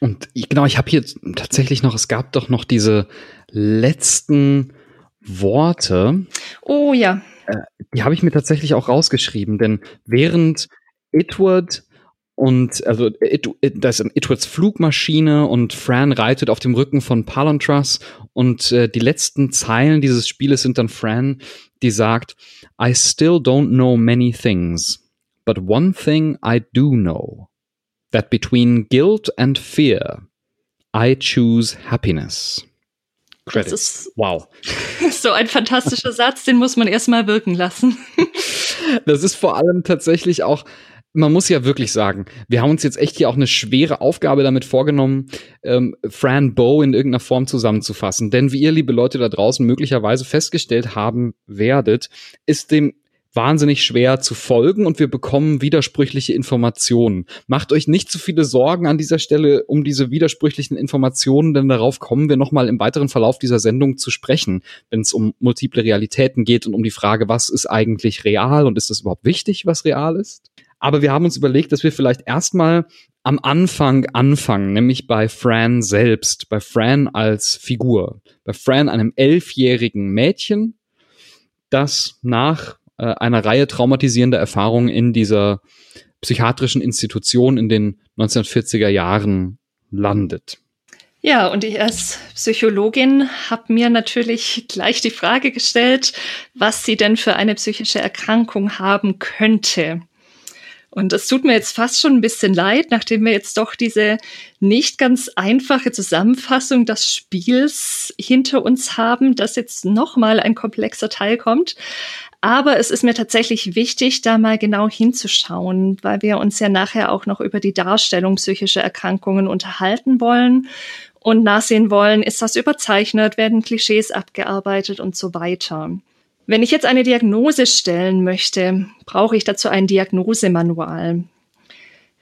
Und genau, ich habe hier tatsächlich noch, es gab doch noch diese letzten Worte. Oh ja. Äh, die habe ich mir tatsächlich auch rausgeschrieben, denn während Edward und also It, It, das ist Edwards Flugmaschine und Fran reitet auf dem Rücken von Palontras und äh, die letzten Zeilen dieses Spieles sind dann Fran, die sagt, I still don't know many things. But one thing I do know that between guilt and fear, I choose happiness. Credits. Das ist wow. So ein fantastischer Satz, den muss man erstmal wirken lassen. das ist vor allem tatsächlich auch, man muss ja wirklich sagen, wir haben uns jetzt echt hier auch eine schwere Aufgabe damit vorgenommen, ähm, Fran Bow in irgendeiner Form zusammenzufassen. Denn wie ihr, liebe Leute da draußen, möglicherweise festgestellt haben werdet, ist dem wahnsinnig schwer zu folgen und wir bekommen widersprüchliche Informationen. Macht euch nicht zu viele Sorgen an dieser Stelle um diese widersprüchlichen Informationen, denn darauf kommen wir nochmal im weiteren Verlauf dieser Sendung zu sprechen, wenn es um multiple Realitäten geht und um die Frage, was ist eigentlich real und ist das überhaupt wichtig, was real ist? Aber wir haben uns überlegt, dass wir vielleicht erstmal am Anfang anfangen, nämlich bei Fran selbst, bei Fran als Figur, bei Fran, einem elfjährigen Mädchen, das nach äh, einer Reihe traumatisierender Erfahrungen in dieser psychiatrischen Institution in den 1940er Jahren landet. Ja, und ich als Psychologin habe mir natürlich gleich die Frage gestellt, was sie denn für eine psychische Erkrankung haben könnte. Und es tut mir jetzt fast schon ein bisschen leid, nachdem wir jetzt doch diese nicht ganz einfache Zusammenfassung des Spiels hinter uns haben, dass jetzt nochmal ein komplexer Teil kommt. Aber es ist mir tatsächlich wichtig, da mal genau hinzuschauen, weil wir uns ja nachher auch noch über die Darstellung psychischer Erkrankungen unterhalten wollen und nachsehen wollen, ist das überzeichnet, werden Klischees abgearbeitet und so weiter. Wenn ich jetzt eine Diagnose stellen möchte, brauche ich dazu ein Diagnosemanual.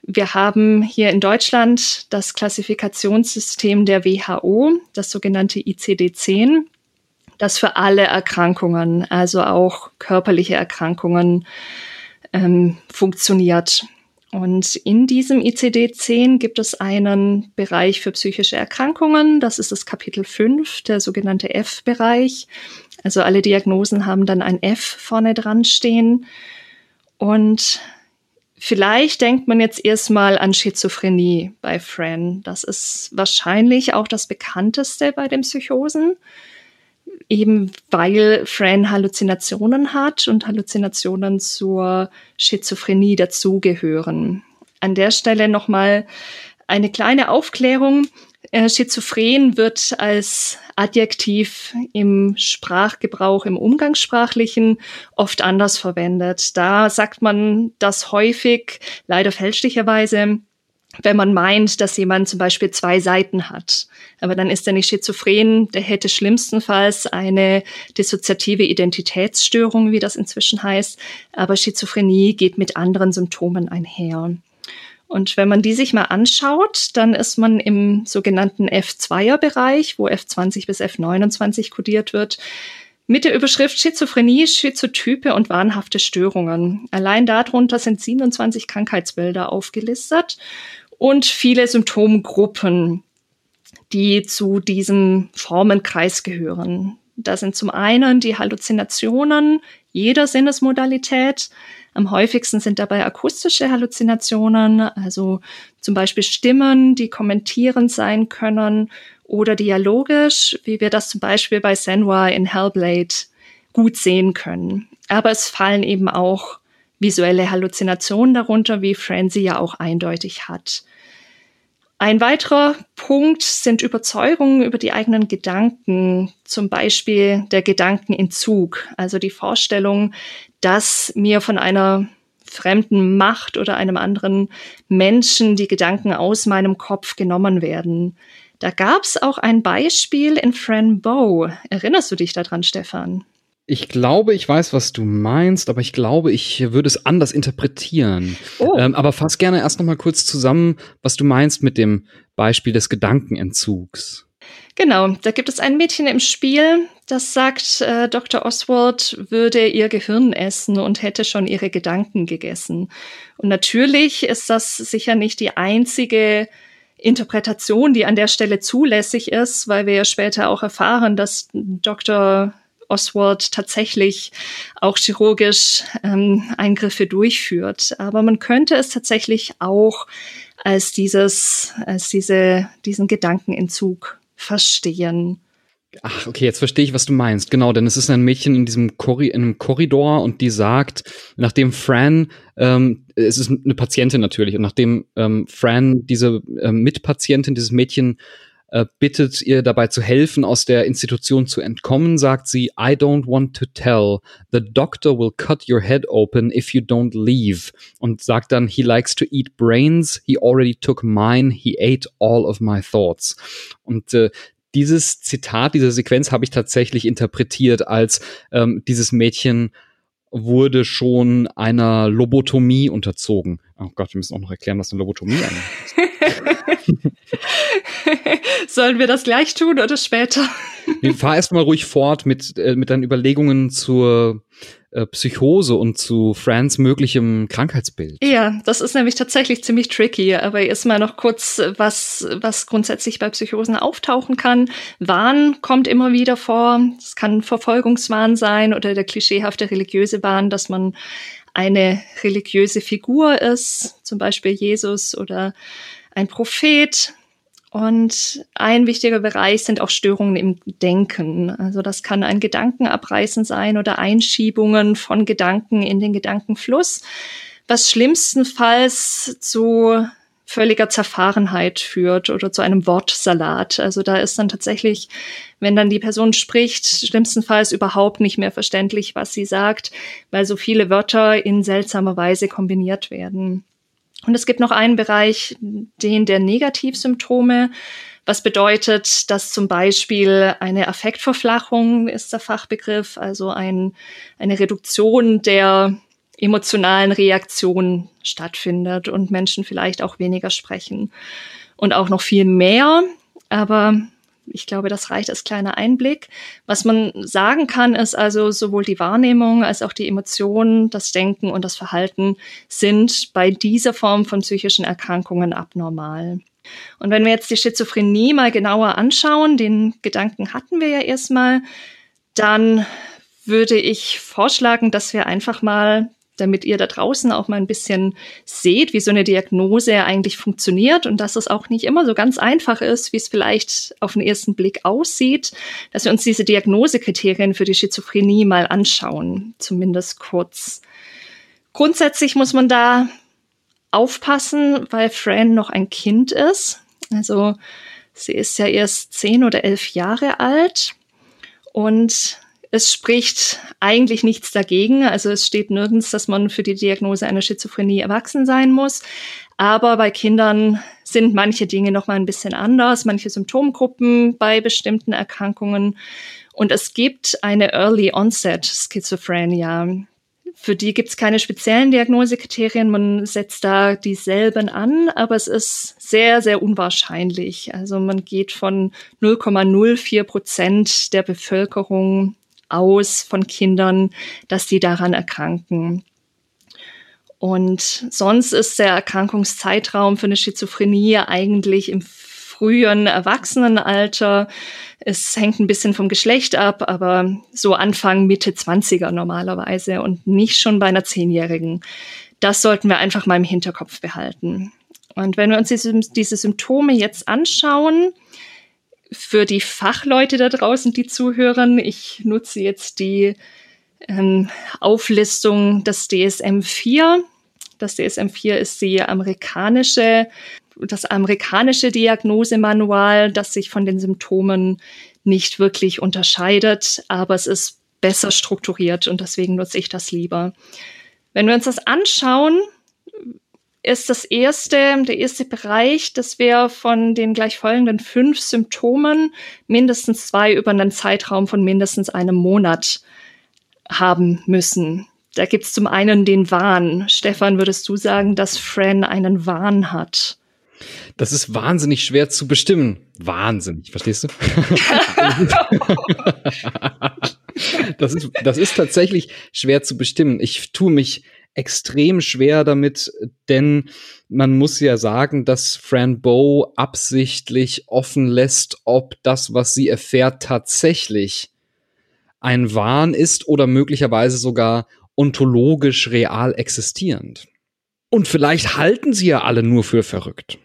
Wir haben hier in Deutschland das Klassifikationssystem der WHO, das sogenannte ICD-10, das für alle Erkrankungen, also auch körperliche Erkrankungen, ähm, funktioniert. Und in diesem ICD-10 gibt es einen Bereich für psychische Erkrankungen. Das ist das Kapitel 5, der sogenannte F-Bereich. Also alle Diagnosen haben dann ein F vorne dran stehen. Und vielleicht denkt man jetzt erstmal an Schizophrenie bei Fran. Das ist wahrscheinlich auch das bekannteste bei den Psychosen eben weil Fran Halluzinationen hat und Halluzinationen zur Schizophrenie dazugehören. An der Stelle nochmal eine kleine Aufklärung. Äh, Schizophren wird als Adjektiv im Sprachgebrauch, im Umgangssprachlichen oft anders verwendet. Da sagt man das häufig, leider fälschlicherweise, wenn man meint, dass jemand zum Beispiel zwei Seiten hat. Aber dann ist er nicht schizophren, der hätte schlimmstenfalls eine dissoziative Identitätsstörung, wie das inzwischen heißt. Aber Schizophrenie geht mit anderen Symptomen einher. Und wenn man die sich mal anschaut, dann ist man im sogenannten F2er-Bereich, wo F20 bis F29 kodiert wird, mit der Überschrift Schizophrenie, Schizotype und wahnhafte Störungen. Allein darunter sind 27 Krankheitsbilder aufgelistet und viele Symptomgruppen, die zu diesem Formenkreis gehören. Da sind zum einen die Halluzinationen jeder Sinnesmodalität. Am häufigsten sind dabei akustische Halluzinationen, also zum Beispiel Stimmen, die kommentierend sein können oder dialogisch, wie wir das zum Beispiel bei Senwa in Hellblade gut sehen können. Aber es fallen eben auch visuelle Halluzinationen darunter, wie Frenzy ja auch eindeutig hat. Ein weiterer Punkt sind Überzeugungen über die eigenen Gedanken, zum Beispiel der Gedankenentzug, also die Vorstellung, dass mir von einer fremden Macht oder einem anderen Menschen die Gedanken aus meinem Kopf genommen werden. Da gab es auch ein Beispiel in Fran Bow. Erinnerst du dich daran, Stefan? Ich glaube, ich weiß, was du meinst, aber ich glaube, ich würde es anders interpretieren. Oh. Ähm, aber fass gerne erst noch mal kurz zusammen, was du meinst mit dem Beispiel des Gedankenentzugs. Genau, da gibt es ein Mädchen im Spiel, das sagt, äh, Dr. Oswald würde ihr Gehirn essen und hätte schon ihre Gedanken gegessen. Und natürlich ist das sicher nicht die einzige Interpretation, die an der Stelle zulässig ist, weil wir ja später auch erfahren, dass Dr. Oswald tatsächlich auch chirurgisch ähm, Eingriffe durchführt. Aber man könnte es tatsächlich auch als dieses, als diese, diesen Gedankenentzug verstehen. Ach, okay, jetzt verstehe ich, was du meinst. Genau, denn es ist ein Mädchen in diesem Korri in einem Korridor und die sagt, nachdem Fran, ähm, es ist eine Patientin natürlich, und nachdem ähm, Fran diese ähm, Mitpatientin, dieses Mädchen äh, bittet ihr dabei zu helfen, aus der Institution zu entkommen, sagt sie, I don't want to tell. The doctor will cut your head open if you don't leave. Und sagt dann, he likes to eat brains. He already took mine. He ate all of my thoughts. Und äh, dieses Zitat, diese Sequenz habe ich tatsächlich interpretiert als ähm, dieses Mädchen wurde schon einer Lobotomie unterzogen. Oh Gott, wir müssen auch noch erklären, was eine Lobotomie ist. Sollen wir das gleich tun oder später? Fahr erst mal ruhig fort mit, äh, mit deinen Überlegungen zur äh, Psychose und zu Frans möglichem Krankheitsbild. Ja, das ist nämlich tatsächlich ziemlich tricky. Aber erstmal noch kurz, was, was grundsätzlich bei Psychosen auftauchen kann. Wahn kommt immer wieder vor. Es kann Verfolgungswahn sein oder der klischeehafte religiöse Wahn, dass man eine religiöse Figur ist, zum Beispiel Jesus oder ein Prophet Und ein wichtiger Bereich sind auch Störungen im Denken. Also das kann ein Gedankenabreißen sein oder Einschiebungen von Gedanken in den Gedankenfluss, was schlimmstenfalls zu völliger Zerfahrenheit führt oder zu einem Wortsalat. Also da ist dann tatsächlich, wenn dann die Person spricht, schlimmstenfalls überhaupt nicht mehr verständlich, was sie sagt, weil so viele Wörter in seltsamer Weise kombiniert werden. Und es gibt noch einen Bereich, den der Negativsymptome, was bedeutet, dass zum Beispiel eine Affektverflachung ist der Fachbegriff, also ein, eine Reduktion der emotionalen Reaktionen stattfindet und Menschen vielleicht auch weniger sprechen. Und auch noch viel mehr, aber ich glaube, das reicht als kleiner Einblick. Was man sagen kann, ist also sowohl die Wahrnehmung als auch die Emotionen, das Denken und das Verhalten sind bei dieser Form von psychischen Erkrankungen abnormal. Und wenn wir jetzt die Schizophrenie mal genauer anschauen, den Gedanken hatten wir ja erstmal, dann würde ich vorschlagen, dass wir einfach mal damit ihr da draußen auch mal ein bisschen seht, wie so eine Diagnose eigentlich funktioniert und dass es auch nicht immer so ganz einfach ist, wie es vielleicht auf den ersten Blick aussieht, dass wir uns diese Diagnosekriterien für die Schizophrenie mal anschauen, zumindest kurz. Grundsätzlich muss man da aufpassen, weil Fran noch ein Kind ist. Also sie ist ja erst zehn oder elf Jahre alt und es spricht eigentlich nichts dagegen. Also es steht nirgends, dass man für die Diagnose einer Schizophrenie erwachsen sein muss. Aber bei Kindern sind manche Dinge noch mal ein bisschen anders, manche Symptomgruppen bei bestimmten Erkrankungen. Und es gibt eine Early Onset Schizophrenia. Für die gibt es keine speziellen Diagnosekriterien. Man setzt da dieselben an, aber es ist sehr, sehr unwahrscheinlich. Also man geht von 0,04 Prozent der Bevölkerung aus von Kindern, dass die daran erkranken. Und sonst ist der Erkrankungszeitraum für eine Schizophrenie eigentlich im frühen Erwachsenenalter. Es hängt ein bisschen vom Geschlecht ab, aber so Anfang, Mitte 20er normalerweise und nicht schon bei einer Zehnjährigen. Das sollten wir einfach mal im Hinterkopf behalten. Und wenn wir uns diese, diese Symptome jetzt anschauen, für die Fachleute da draußen, die zuhören, ich nutze jetzt die ähm, Auflistung des DSM 4. Das DSM 4 ist die amerikanische, das amerikanische Diagnosemanual, das sich von den Symptomen nicht wirklich unterscheidet, aber es ist besser strukturiert und deswegen nutze ich das lieber. Wenn wir uns das anschauen, ist das erste, der erste Bereich, dass wir von den gleich folgenden fünf Symptomen mindestens zwei über einen Zeitraum von mindestens einem Monat haben müssen. Da gibt's zum einen den Wahn. Stefan, würdest du sagen, dass Fran einen Wahn hat? Das ist wahnsinnig schwer zu bestimmen. Wahnsinnig, verstehst du? das, ist, das ist tatsächlich schwer zu bestimmen. Ich tue mich extrem schwer damit, denn man muss ja sagen, dass Fran Bow absichtlich offen lässt, ob das, was sie erfährt, tatsächlich ein Wahn ist oder möglicherweise sogar ontologisch real existierend. Und vielleicht halten sie ja alle nur für verrückt.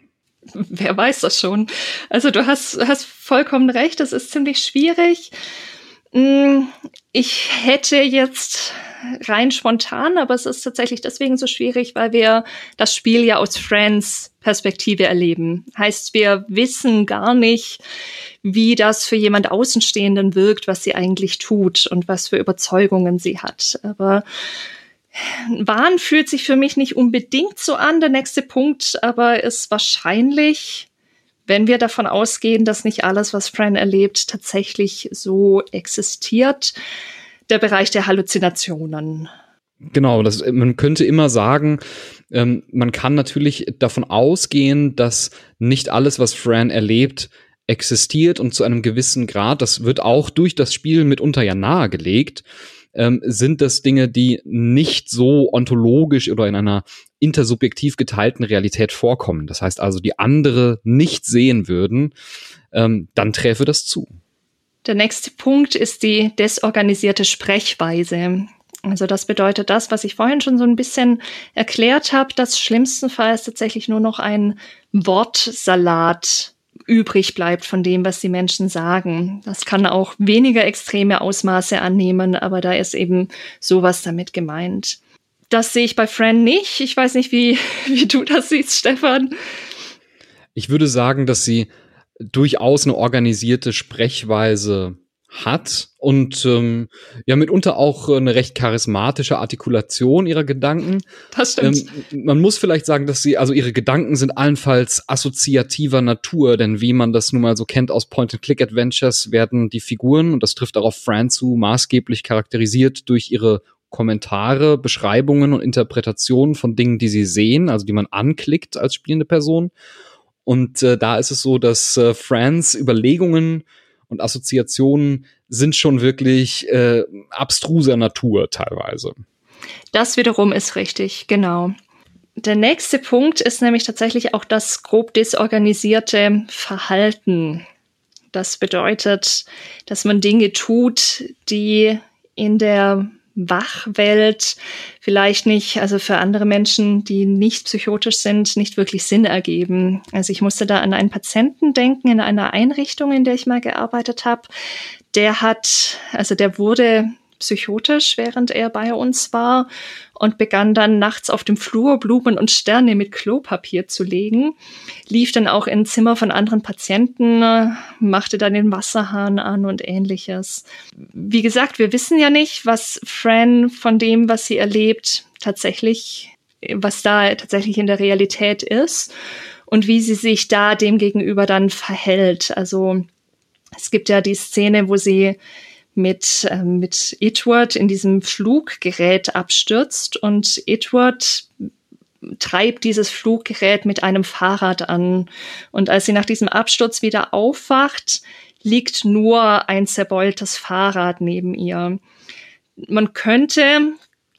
Wer weiß das schon. Also du hast, hast vollkommen recht, das ist ziemlich schwierig. Hm, ich hätte jetzt rein spontan, aber es ist tatsächlich deswegen so schwierig, weil wir das Spiel ja aus Friends Perspektive erleben. Heißt, wir wissen gar nicht, wie das für jemand Außenstehenden wirkt, was sie eigentlich tut und was für Überzeugungen sie hat. Aber Wahn fühlt sich für mich nicht unbedingt so an. Der nächste Punkt aber ist wahrscheinlich, wenn wir davon ausgehen, dass nicht alles, was Fran erlebt, tatsächlich so existiert, der Bereich der Halluzinationen. Genau, das, man könnte immer sagen, ähm, man kann natürlich davon ausgehen, dass nicht alles, was Fran erlebt, existiert und zu einem gewissen Grad, das wird auch durch das Spiel mitunter ja nahegelegt, ähm, sind das Dinge, die nicht so ontologisch oder in einer intersubjektiv geteilten Realität vorkommen. Das heißt also, die andere nicht sehen würden, ähm, dann träfe das zu. Der nächste Punkt ist die desorganisierte Sprechweise. Also das bedeutet das, was ich vorhin schon so ein bisschen erklärt habe, dass schlimmstenfalls tatsächlich nur noch ein Wortsalat übrig bleibt von dem, was die Menschen sagen. Das kann auch weniger extreme Ausmaße annehmen, aber da ist eben sowas damit gemeint. Das sehe ich bei Fran nicht. Ich weiß nicht, wie, wie du das siehst, Stefan. Ich würde sagen, dass sie durchaus eine organisierte Sprechweise hat und ähm, ja mitunter auch eine recht charismatische Artikulation ihrer Gedanken. Das stimmt. Ähm, man muss vielleicht sagen, dass sie, also ihre Gedanken sind allenfalls assoziativer Natur, denn wie man das nun mal so kennt aus Point-and-Click-Adventures, werden die Figuren, und das trifft auch auf Fran zu, maßgeblich charakterisiert durch ihre Kommentare, Beschreibungen und Interpretationen von Dingen, die sie sehen, also die man anklickt als spielende Person. Und äh, da ist es so, dass äh, Frans Überlegungen und Assoziationen sind schon wirklich äh, abstruser Natur teilweise. Das wiederum ist richtig, genau. Der nächste Punkt ist nämlich tatsächlich auch das grob desorganisierte Verhalten. Das bedeutet, dass man Dinge tut, die in der Wachwelt vielleicht nicht, also für andere Menschen, die nicht psychotisch sind, nicht wirklich Sinn ergeben. Also ich musste da an einen Patienten denken in einer Einrichtung, in der ich mal gearbeitet habe. Der hat, also der wurde psychotisch, während er bei uns war und begann dann nachts auf dem Flur Blumen und Sterne mit Klopapier zu legen, lief dann auch in Zimmer von anderen Patienten, machte dann den Wasserhahn an und ähnliches. Wie gesagt, wir wissen ja nicht, was Fran von dem, was sie erlebt, tatsächlich, was da tatsächlich in der Realität ist und wie sie sich da dem gegenüber dann verhält. Also es gibt ja die Szene, wo sie mit, äh, mit Edward in diesem Fluggerät abstürzt und Edward treibt dieses Fluggerät mit einem Fahrrad an. Und als sie nach diesem Absturz wieder aufwacht, liegt nur ein zerbeultes Fahrrad neben ihr. Man könnte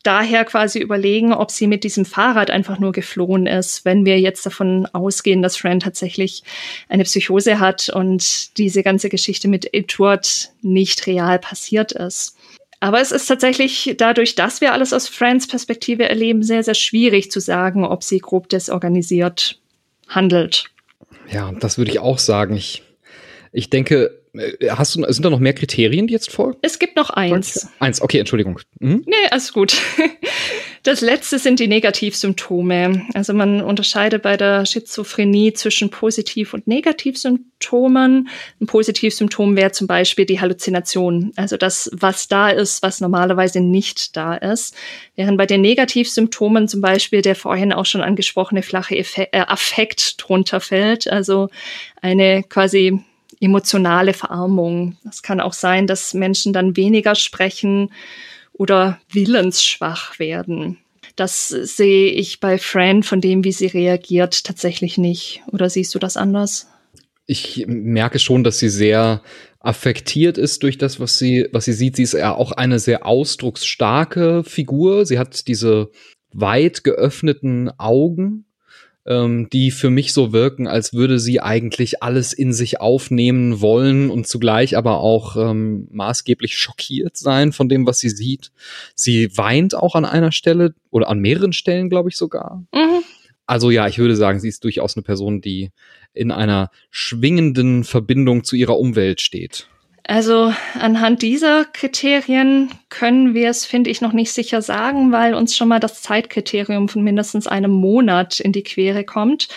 daher quasi überlegen, ob sie mit diesem Fahrrad einfach nur geflohen ist, wenn wir jetzt davon ausgehen, dass Fran tatsächlich eine Psychose hat und diese ganze Geschichte mit Edward nicht real passiert ist. Aber es ist tatsächlich dadurch, dass wir alles aus Frans Perspektive erleben, sehr, sehr schwierig zu sagen, ob sie grob desorganisiert handelt. Ja, das würde ich auch sagen. Ich, ich denke, hast du, sind da noch mehr Kriterien, die jetzt folgen? Es gibt noch eins. Eins, okay, Entschuldigung. Mhm. Nee, alles gut. Das letzte sind die Negativsymptome. Also man unterscheidet bei der Schizophrenie zwischen Positiv- und Negativsymptomen. Ein Positivsymptom wäre zum Beispiel die Halluzination. Also das, was da ist, was normalerweise nicht da ist. Während bei den Negativsymptomen zum Beispiel der vorhin auch schon angesprochene flache Effekt, äh, Affekt drunter fällt. Also eine quasi emotionale Verarmung. Es kann auch sein, dass Menschen dann weniger sprechen oder willensschwach werden. Das sehe ich bei Fran von dem, wie sie reagiert, tatsächlich nicht. Oder siehst du das anders? Ich merke schon, dass sie sehr affektiert ist durch das, was sie, was sie sieht. Sie ist ja auch eine sehr ausdrucksstarke Figur. Sie hat diese weit geöffneten Augen, ähm, die für mich so wirken, als würde sie eigentlich alles in sich aufnehmen wollen und zugleich aber auch ähm, maßgeblich schockiert sein von dem, was sie sieht. Sie weint auch an einer Stelle oder an mehreren Stellen, glaube ich sogar. Mhm. Also ja, ich würde sagen, sie ist durchaus eine Person, die in einer schwingenden Verbindung zu ihrer Umwelt steht. Also anhand dieser Kriterien können wir es, finde ich, noch nicht sicher sagen, weil uns schon mal das Zeitkriterium von mindestens einem Monat in die Quere kommt,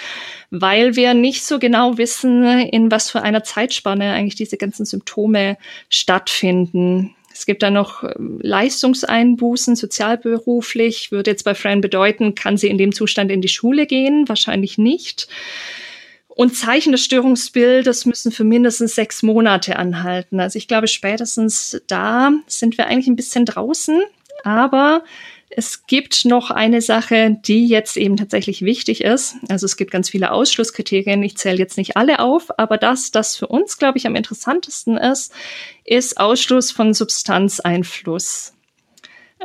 weil wir nicht so genau wissen, in was für einer Zeitspanne eigentlich diese ganzen Symptome stattfinden. Es gibt dann noch ähm, Leistungseinbußen, sozialberuflich, würde jetzt bei Fran bedeuten, kann sie in dem Zustand in die Schule gehen? Wahrscheinlich nicht. Und Zeichen des Störungsbildes müssen für mindestens sechs Monate anhalten. Also ich glaube, spätestens da sind wir eigentlich ein bisschen draußen. Aber es gibt noch eine Sache, die jetzt eben tatsächlich wichtig ist. Also es gibt ganz viele Ausschlusskriterien. Ich zähle jetzt nicht alle auf, aber das, das für uns, glaube ich, am interessantesten ist, ist Ausschluss von Substanzeinfluss.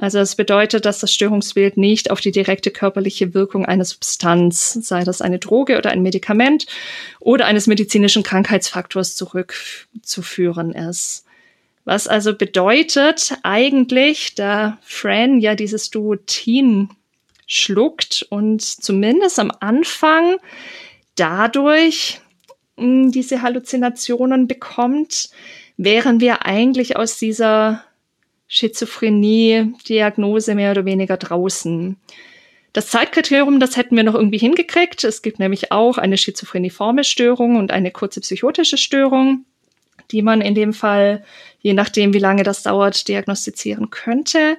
Also es bedeutet, dass das Störungsbild nicht auf die direkte körperliche Wirkung einer Substanz, sei das eine Droge oder ein Medikament oder eines medizinischen Krankheitsfaktors zurückzuführen ist. Was also bedeutet eigentlich, da Fran ja dieses Duotin schluckt und zumindest am Anfang dadurch mh, diese Halluzinationen bekommt, wären wir eigentlich aus dieser Schizophrenie-Diagnose mehr oder weniger draußen. Das Zeitkriterium, das hätten wir noch irgendwie hingekriegt. Es gibt nämlich auch eine schizophreniforme Störung und eine kurze psychotische Störung, die man in dem Fall, je nachdem, wie lange das dauert, diagnostizieren könnte.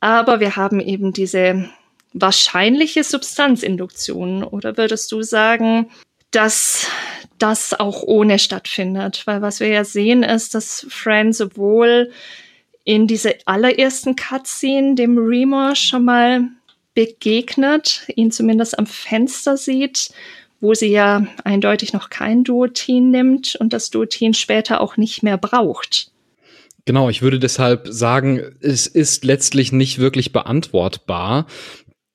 Aber wir haben eben diese wahrscheinliche Substanzinduktion. Oder würdest du sagen, dass das auch ohne stattfindet? Weil was wir ja sehen ist, dass Fran sowohl in dieser allerersten Cutscene dem Remor schon mal begegnet, ihn zumindest am Fenster sieht, wo sie ja eindeutig noch kein Duotin nimmt und das Duotin später auch nicht mehr braucht. Genau, ich würde deshalb sagen, es ist letztlich nicht wirklich beantwortbar.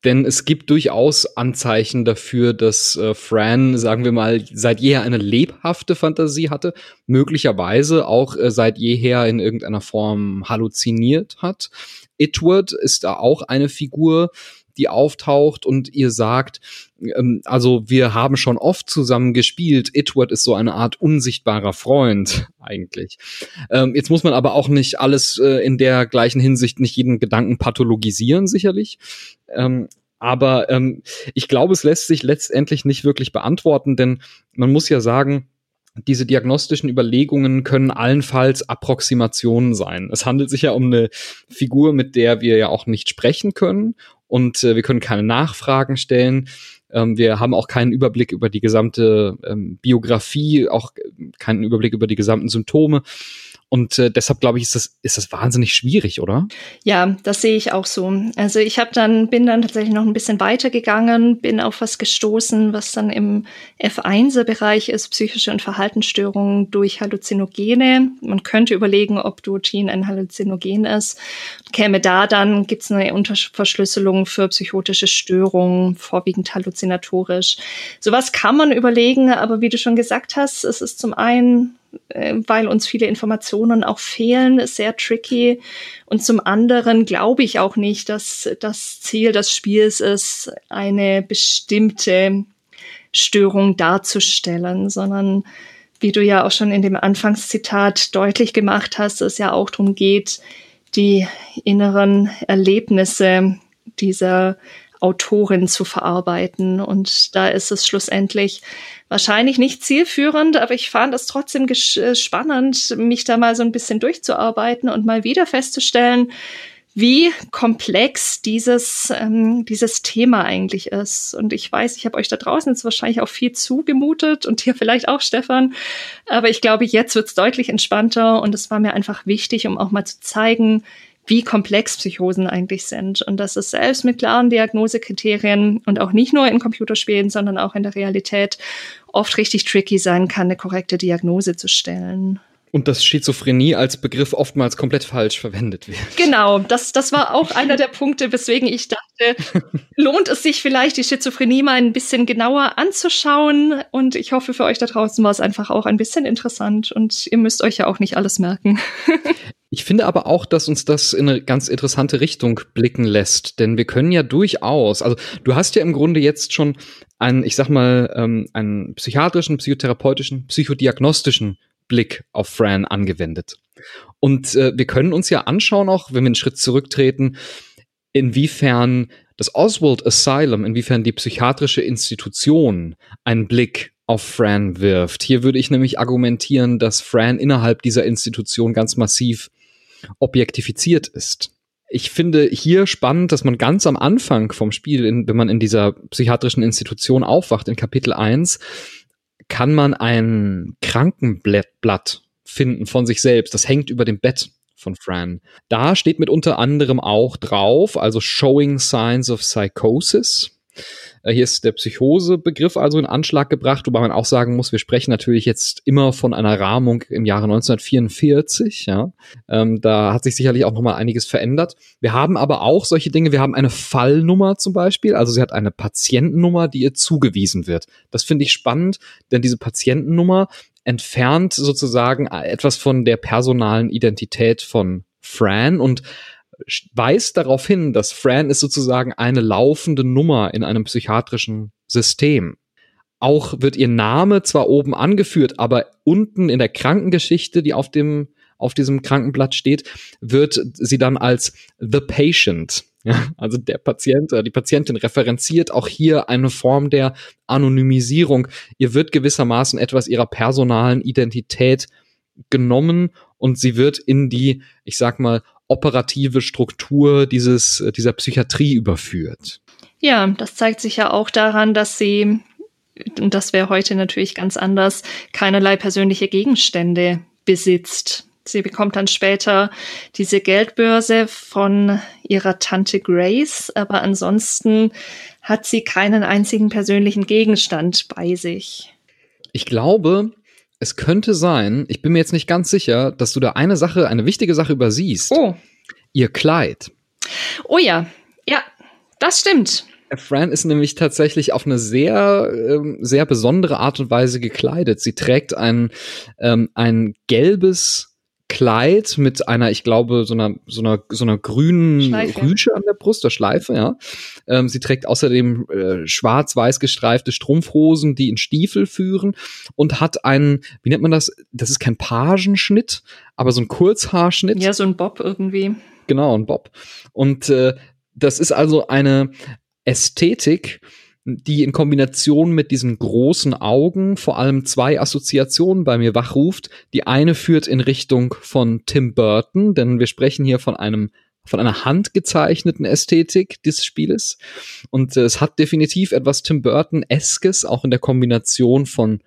Denn es gibt durchaus Anzeichen dafür, dass äh, Fran, sagen wir mal, seit jeher eine lebhafte Fantasie hatte, möglicherweise auch äh, seit jeher in irgendeiner Form halluziniert hat. Edward ist da auch eine Figur, die auftaucht und ihr sagt, ähm, also wir haben schon oft zusammen gespielt. Edward ist so eine Art unsichtbarer Freund eigentlich. Ähm, jetzt muss man aber auch nicht alles äh, in der gleichen Hinsicht, nicht jeden Gedanken pathologisieren, sicherlich. Ähm, aber ähm, ich glaube, es lässt sich letztendlich nicht wirklich beantworten, denn man muss ja sagen, diese diagnostischen Überlegungen können allenfalls Approximationen sein. Es handelt sich ja um eine Figur, mit der wir ja auch nicht sprechen können und äh, wir können keine Nachfragen stellen. Ähm, wir haben auch keinen Überblick über die gesamte ähm, Biografie, auch keinen Überblick über die gesamten Symptome. Und äh, deshalb glaube ich, ist das, ist das wahnsinnig schwierig, oder? Ja, das sehe ich auch so. Also ich habe dann, bin dann tatsächlich noch ein bisschen weitergegangen, bin auf was gestoßen, was dann im F1er-Bereich ist, psychische und Verhaltensstörungen durch Halluzinogene. Man könnte überlegen, ob Duotin ein Halluzinogen ist. Käme da dann, gibt es eine Unterverschlüsselung für psychotische Störungen, vorwiegend halluzinatorisch. Sowas kann man überlegen, aber wie du schon gesagt hast, es ist zum einen weil uns viele Informationen auch fehlen, ist sehr tricky. Und zum anderen glaube ich auch nicht, dass das Ziel des Spiels ist, eine bestimmte Störung darzustellen, sondern wie du ja auch schon in dem Anfangszitat deutlich gemacht hast, es ja auch darum geht, die inneren Erlebnisse dieser Autorin zu verarbeiten. Und da ist es schlussendlich wahrscheinlich nicht zielführend, aber ich fand es trotzdem äh, spannend, mich da mal so ein bisschen durchzuarbeiten und mal wieder festzustellen, wie komplex dieses, ähm, dieses Thema eigentlich ist. Und ich weiß, ich habe euch da draußen jetzt wahrscheinlich auch viel zugemutet und hier vielleicht auch Stefan. Aber ich glaube, jetzt wird es deutlich entspannter und es war mir einfach wichtig, um auch mal zu zeigen, wie komplex Psychosen eigentlich sind und dass es selbst mit klaren Diagnosekriterien und auch nicht nur in Computerspielen, sondern auch in der Realität oft richtig tricky sein kann, eine korrekte Diagnose zu stellen. Und dass Schizophrenie als Begriff oftmals komplett falsch verwendet wird. Genau, das, das war auch einer der Punkte, weswegen ich dachte, lohnt es sich vielleicht, die Schizophrenie mal ein bisschen genauer anzuschauen. Und ich hoffe, für euch da draußen war es einfach auch ein bisschen interessant. Und ihr müsst euch ja auch nicht alles merken. Ich finde aber auch, dass uns das in eine ganz interessante Richtung blicken lässt, denn wir können ja durchaus, also du hast ja im Grunde jetzt schon einen, ich sag mal, ähm, einen psychiatrischen, psychotherapeutischen, psychodiagnostischen Blick auf Fran angewendet. Und äh, wir können uns ja anschauen, auch wenn wir einen Schritt zurücktreten, inwiefern das Oswald Asylum, inwiefern die psychiatrische Institution einen Blick auf Fran wirft. Hier würde ich nämlich argumentieren, dass Fran innerhalb dieser Institution ganz massiv objektifiziert ist. Ich finde hier spannend, dass man ganz am Anfang vom Spiel, in, wenn man in dieser psychiatrischen Institution aufwacht, in Kapitel 1, kann man ein Krankenblatt finden von sich selbst. Das hängt über dem Bett von Fran. Da steht mit unter anderem auch drauf, also Showing Signs of Psychosis. Äh, hier ist der Psychose-Begriff also in Anschlag gebracht, wobei man auch sagen muss, wir sprechen natürlich jetzt immer von einer Rahmung im Jahre 1944. Ja, ähm, da hat sich sicherlich auch noch mal einiges verändert. Wir haben aber auch solche Dinge. Wir haben eine Fallnummer zum Beispiel, also sie hat eine Patientennummer, die ihr zugewiesen wird. Das finde ich spannend, denn diese Patientennummer entfernt sozusagen etwas von der personalen Identität von Fran und weist darauf hin, dass Fran ist sozusagen eine laufende Nummer in einem psychiatrischen System. auch wird ihr Name zwar oben angeführt, aber unten in der Krankengeschichte, die auf dem auf diesem Krankenblatt steht, wird sie dann als the patient, ja, also der Patient oder die Patientin referenziert auch hier eine Form der Anonymisierung. Ihr wird gewissermaßen etwas ihrer personalen Identität genommen und sie wird in die, ich sag mal, operative Struktur dieses, dieser Psychiatrie überführt. Ja, das zeigt sich ja auch daran, dass sie, und das wäre heute natürlich ganz anders, keinerlei persönliche Gegenstände besitzt. Sie bekommt dann später diese Geldbörse von ihrer Tante Grace, aber ansonsten hat sie keinen einzigen persönlichen Gegenstand bei sich. Ich glaube, es könnte sein, ich bin mir jetzt nicht ganz sicher, dass du da eine Sache, eine wichtige Sache übersiehst. Oh. Ihr Kleid. Oh ja, ja, das stimmt. Fran ist nämlich tatsächlich auf eine sehr, ähm, sehr besondere Art und Weise gekleidet. Sie trägt ein, ähm, ein gelbes Kleid mit einer, ich glaube, so einer, so einer, so einer grünen Schleife. Rüsche an der Brust, der Schleife, ja. Ähm, sie trägt außerdem äh, schwarz-weiß gestreifte Strumpfhosen, die in Stiefel führen und hat einen, wie nennt man das? Das ist kein Pagenschnitt, aber so ein Kurzhaarschnitt. Ja, so ein Bob irgendwie. Genau, ein Bob. Und äh, das ist also eine Ästhetik, die in Kombination mit diesen großen Augen vor allem zwei Assoziationen bei mir wachruft. Die eine führt in Richtung von Tim Burton, denn wir sprechen hier von einem von einer handgezeichneten Ästhetik des Spieles. Und äh, es hat definitiv etwas Tim Burton-eskes, auch in der Kombination von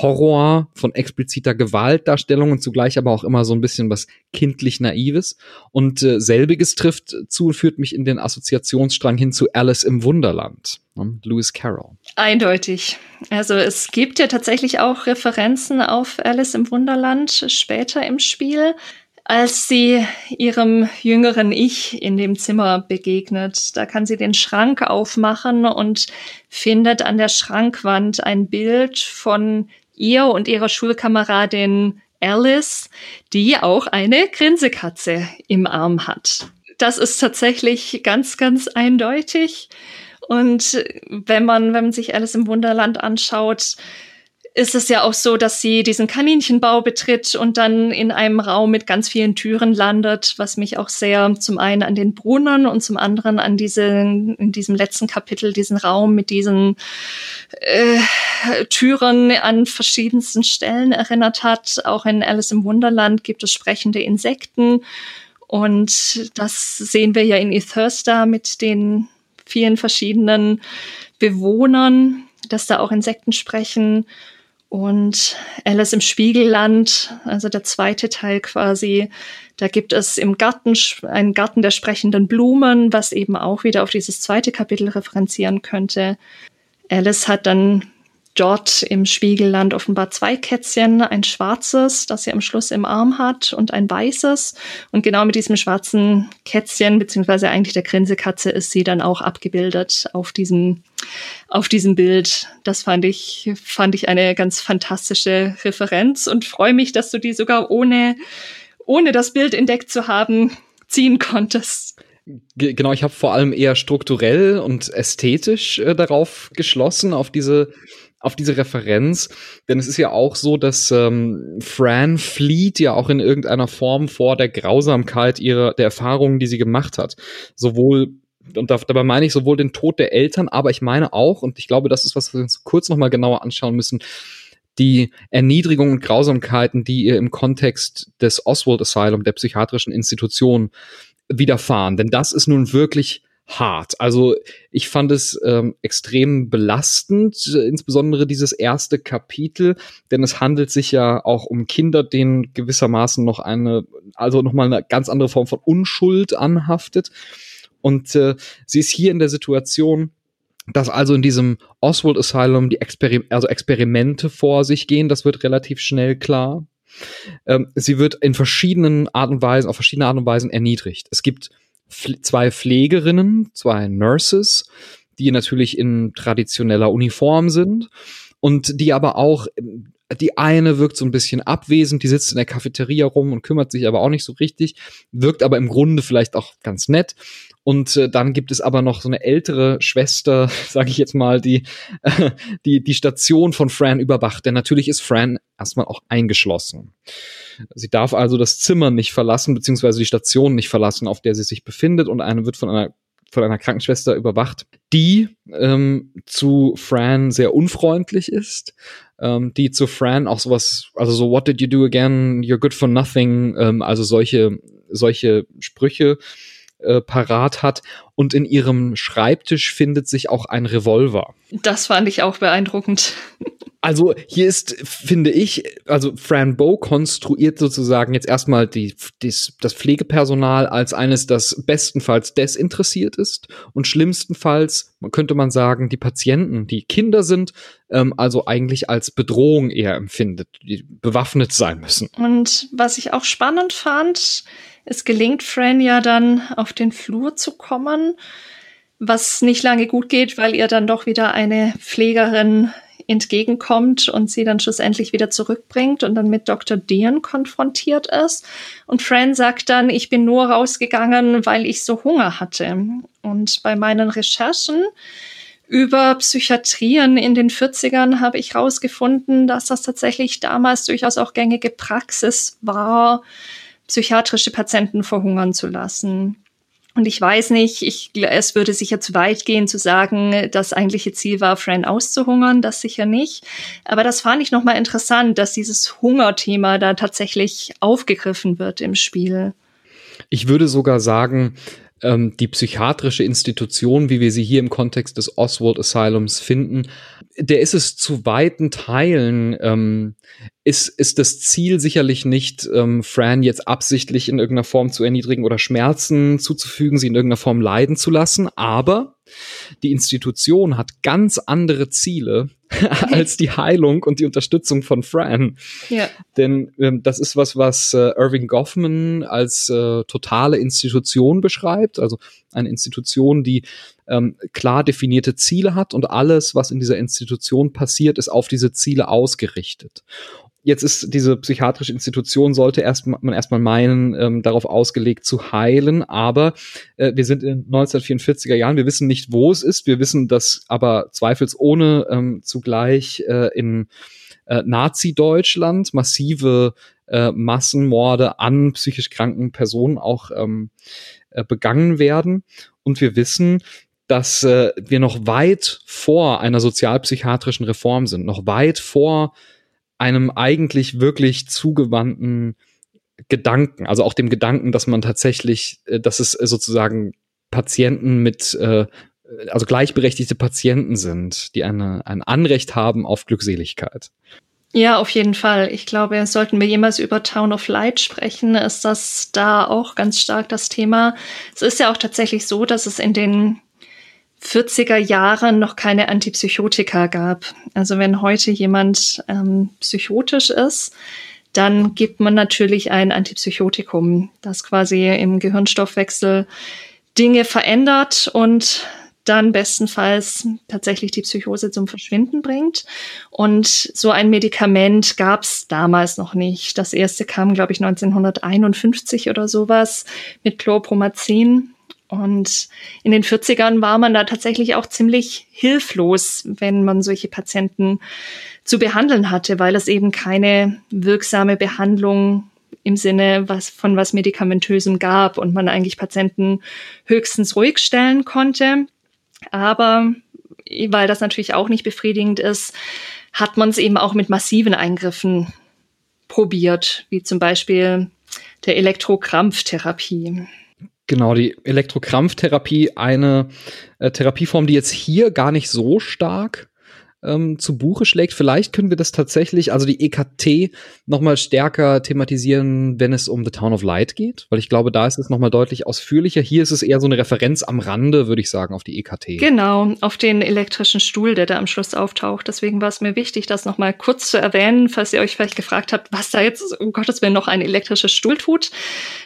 Horror, von expliziter Gewaltdarstellung und zugleich aber auch immer so ein bisschen was kindlich Naives. Und äh, selbiges trifft zu und führt mich in den Assoziationsstrang hin zu Alice im Wunderland. Ne? Lewis Carroll. Eindeutig. Also es gibt ja tatsächlich auch Referenzen auf Alice im Wunderland später im Spiel als sie ihrem jüngeren Ich in dem Zimmer begegnet. Da kann sie den Schrank aufmachen und findet an der Schrankwand ein Bild von ihr und ihrer Schulkameradin Alice, die auch eine Grinsekatze im Arm hat. Das ist tatsächlich ganz, ganz eindeutig. Und wenn man, wenn man sich Alice im Wunderland anschaut, ist es ja auch so, dass sie diesen Kaninchenbau betritt und dann in einem Raum mit ganz vielen Türen landet, was mich auch sehr zum einen an den Brunnen und zum anderen an diesen, in diesem letzten Kapitel, diesen Raum mit diesen äh, Türen an verschiedensten Stellen erinnert hat. Auch in Alice im Wunderland gibt es sprechende Insekten. Und das sehen wir ja in Ethursta mit den vielen verschiedenen Bewohnern, dass da auch Insekten sprechen. Und Alice im Spiegelland, also der zweite Teil quasi, da gibt es im Garten einen Garten der sprechenden Blumen, was eben auch wieder auf dieses zweite Kapitel referenzieren könnte. Alice hat dann dort im Spiegelland offenbar zwei Kätzchen, ein schwarzes, das sie am Schluss im Arm hat, und ein weißes. Und genau mit diesem schwarzen Kätzchen, beziehungsweise eigentlich der Grinsekatze, ist sie dann auch abgebildet auf diesem, auf diesem Bild. Das fand ich, fand ich eine ganz fantastische Referenz und freue mich, dass du die sogar ohne, ohne das Bild entdeckt zu haben, ziehen konntest. Genau, ich habe vor allem eher strukturell und ästhetisch äh, darauf geschlossen, auf diese auf diese Referenz, denn es ist ja auch so, dass ähm, Fran flieht ja auch in irgendeiner Form vor der Grausamkeit ihrer der Erfahrungen, die sie gemacht hat. Sowohl und dabei meine ich sowohl den Tod der Eltern, aber ich meine auch, und ich glaube, das ist was wir uns kurz nochmal genauer anschauen müssen, die Erniedrigung und Grausamkeiten, die ihr im Kontext des Oswald Asylum, der psychiatrischen Institution, widerfahren. Denn das ist nun wirklich hart. Also ich fand es ähm, extrem belastend, insbesondere dieses erste Kapitel, denn es handelt sich ja auch um Kinder, denen gewissermaßen noch eine, also nochmal eine ganz andere Form von Unschuld anhaftet. Und äh, sie ist hier in der Situation, dass also in diesem Oswald Asylum die Experim also Experimente vor sich gehen. Das wird relativ schnell klar. Ähm, sie wird in verschiedenen Arten und Weisen, auf verschiedene Arten und Weisen erniedrigt. Es gibt zwei Pflegerinnen, zwei Nurses, die natürlich in traditioneller Uniform sind und die aber auch die eine wirkt so ein bisschen abwesend, die sitzt in der Cafeteria rum und kümmert sich aber auch nicht so richtig, wirkt aber im Grunde vielleicht auch ganz nett. Und äh, dann gibt es aber noch so eine ältere Schwester, sage ich jetzt mal, die, äh, die die Station von Fran überwacht. Denn natürlich ist Fran erstmal auch eingeschlossen. Sie darf also das Zimmer nicht verlassen, beziehungsweise die Station nicht verlassen, auf der sie sich befindet. Und eine wird von einer von einer Krankenschwester überwacht, die ähm, zu Fran sehr unfreundlich ist, ähm, die zu Fran auch sowas, also so What did you do again? You're good for nothing, ähm, also solche solche Sprüche äh, parat hat und in ihrem Schreibtisch findet sich auch ein Revolver. Das fand ich auch beeindruckend. Also hier ist, finde ich, also Fran Bow konstruiert sozusagen jetzt erstmal die, dies, das Pflegepersonal als eines, das bestenfalls desinteressiert ist und schlimmstenfalls, könnte man sagen, die Patienten, die Kinder sind, ähm, also eigentlich als Bedrohung eher empfindet, die bewaffnet sein müssen. Und was ich auch spannend fand, es gelingt Fran ja dann auf den Flur zu kommen, was nicht lange gut geht, weil ihr dann doch wieder eine Pflegerin entgegenkommt und sie dann schlussendlich wieder zurückbringt und dann mit Dr. Dean konfrontiert ist. Und Fran sagt dann, ich bin nur rausgegangen, weil ich so Hunger hatte. Und bei meinen Recherchen über Psychiatrien in den 40ern habe ich herausgefunden, dass das tatsächlich damals durchaus auch gängige Praxis war, psychiatrische Patienten verhungern zu lassen. Und ich weiß nicht, ich, es würde sicher zu weit gehen zu sagen, das eigentliche Ziel war, Fran auszuhungern, das sicher nicht. Aber das fand ich nochmal interessant, dass dieses Hungerthema da tatsächlich aufgegriffen wird im Spiel. Ich würde sogar sagen, ähm, die psychiatrische Institution, wie wir sie hier im Kontext des Oswald Asylums finden, der ist es zu weiten Teilen, ähm, ist, ist das Ziel sicherlich nicht, ähm, Fran jetzt absichtlich in irgendeiner Form zu erniedrigen oder Schmerzen zuzufügen, sie in irgendeiner Form leiden zu lassen, aber die Institution hat ganz andere Ziele als die Heilung und die Unterstützung von Fran. Ja. Denn ähm, das ist was, was äh, Irving Goffman als äh, totale Institution beschreibt, also eine Institution, die ähm, klar definierte Ziele hat und alles, was in dieser Institution passiert, ist auf diese Ziele ausgerichtet. Jetzt ist diese psychiatrische Institution, sollte erst, man erstmal meinen, ähm, darauf ausgelegt zu heilen, aber äh, wir sind in 1944er Jahren, wir wissen nicht, wo es ist, wir wissen, dass aber zweifelsohne ähm, zugleich äh, in äh, Nazi-Deutschland massive äh, Massenmorde an psychisch kranken Personen auch ähm, äh, begangen werden. Und wir wissen, dass äh, wir noch weit vor einer sozialpsychiatrischen Reform sind, noch weit vor einem eigentlich wirklich zugewandten Gedanken, also auch dem Gedanken, dass man tatsächlich, äh, dass es sozusagen Patienten mit, äh, also gleichberechtigte Patienten sind, die eine, ein Anrecht haben auf Glückseligkeit. Ja, auf jeden Fall. Ich glaube, sollten wir jemals über Town of Light sprechen, ist das da auch ganz stark das Thema. Es ist ja auch tatsächlich so, dass es in den 40er Jahren noch keine Antipsychotika gab. Also wenn heute jemand ähm, psychotisch ist, dann gibt man natürlich ein Antipsychotikum, das quasi im Gehirnstoffwechsel Dinge verändert und dann bestenfalls tatsächlich die Psychose zum Verschwinden bringt. Und so ein Medikament gab es damals noch nicht. Das erste kam, glaube ich, 1951 oder sowas mit Chlorpromazin. Und in den 40ern war man da tatsächlich auch ziemlich hilflos, wenn man solche Patienten zu behandeln hatte, weil es eben keine wirksame Behandlung im Sinne was, von was Medikamentösem gab und man eigentlich Patienten höchstens ruhig stellen konnte. Aber weil das natürlich auch nicht befriedigend ist, hat man es eben auch mit massiven Eingriffen probiert, wie zum Beispiel der Elektrokrampftherapie. Genau, die Elektrokrampftherapie, eine äh, Therapieform, die jetzt hier gar nicht so stark ähm, zu Buche schlägt. Vielleicht können wir das tatsächlich, also die EKT, nochmal stärker thematisieren, wenn es um The Town of Light geht, weil ich glaube, da ist es nochmal deutlich ausführlicher. Hier ist es eher so eine Referenz am Rande, würde ich sagen, auf die EKT. Genau, auf den elektrischen Stuhl, der da am Schluss auftaucht. Deswegen war es mir wichtig, das nochmal kurz zu erwähnen, falls ihr euch vielleicht gefragt habt, was da jetzt, um Gottes Willen, noch ein elektrischer Stuhl tut.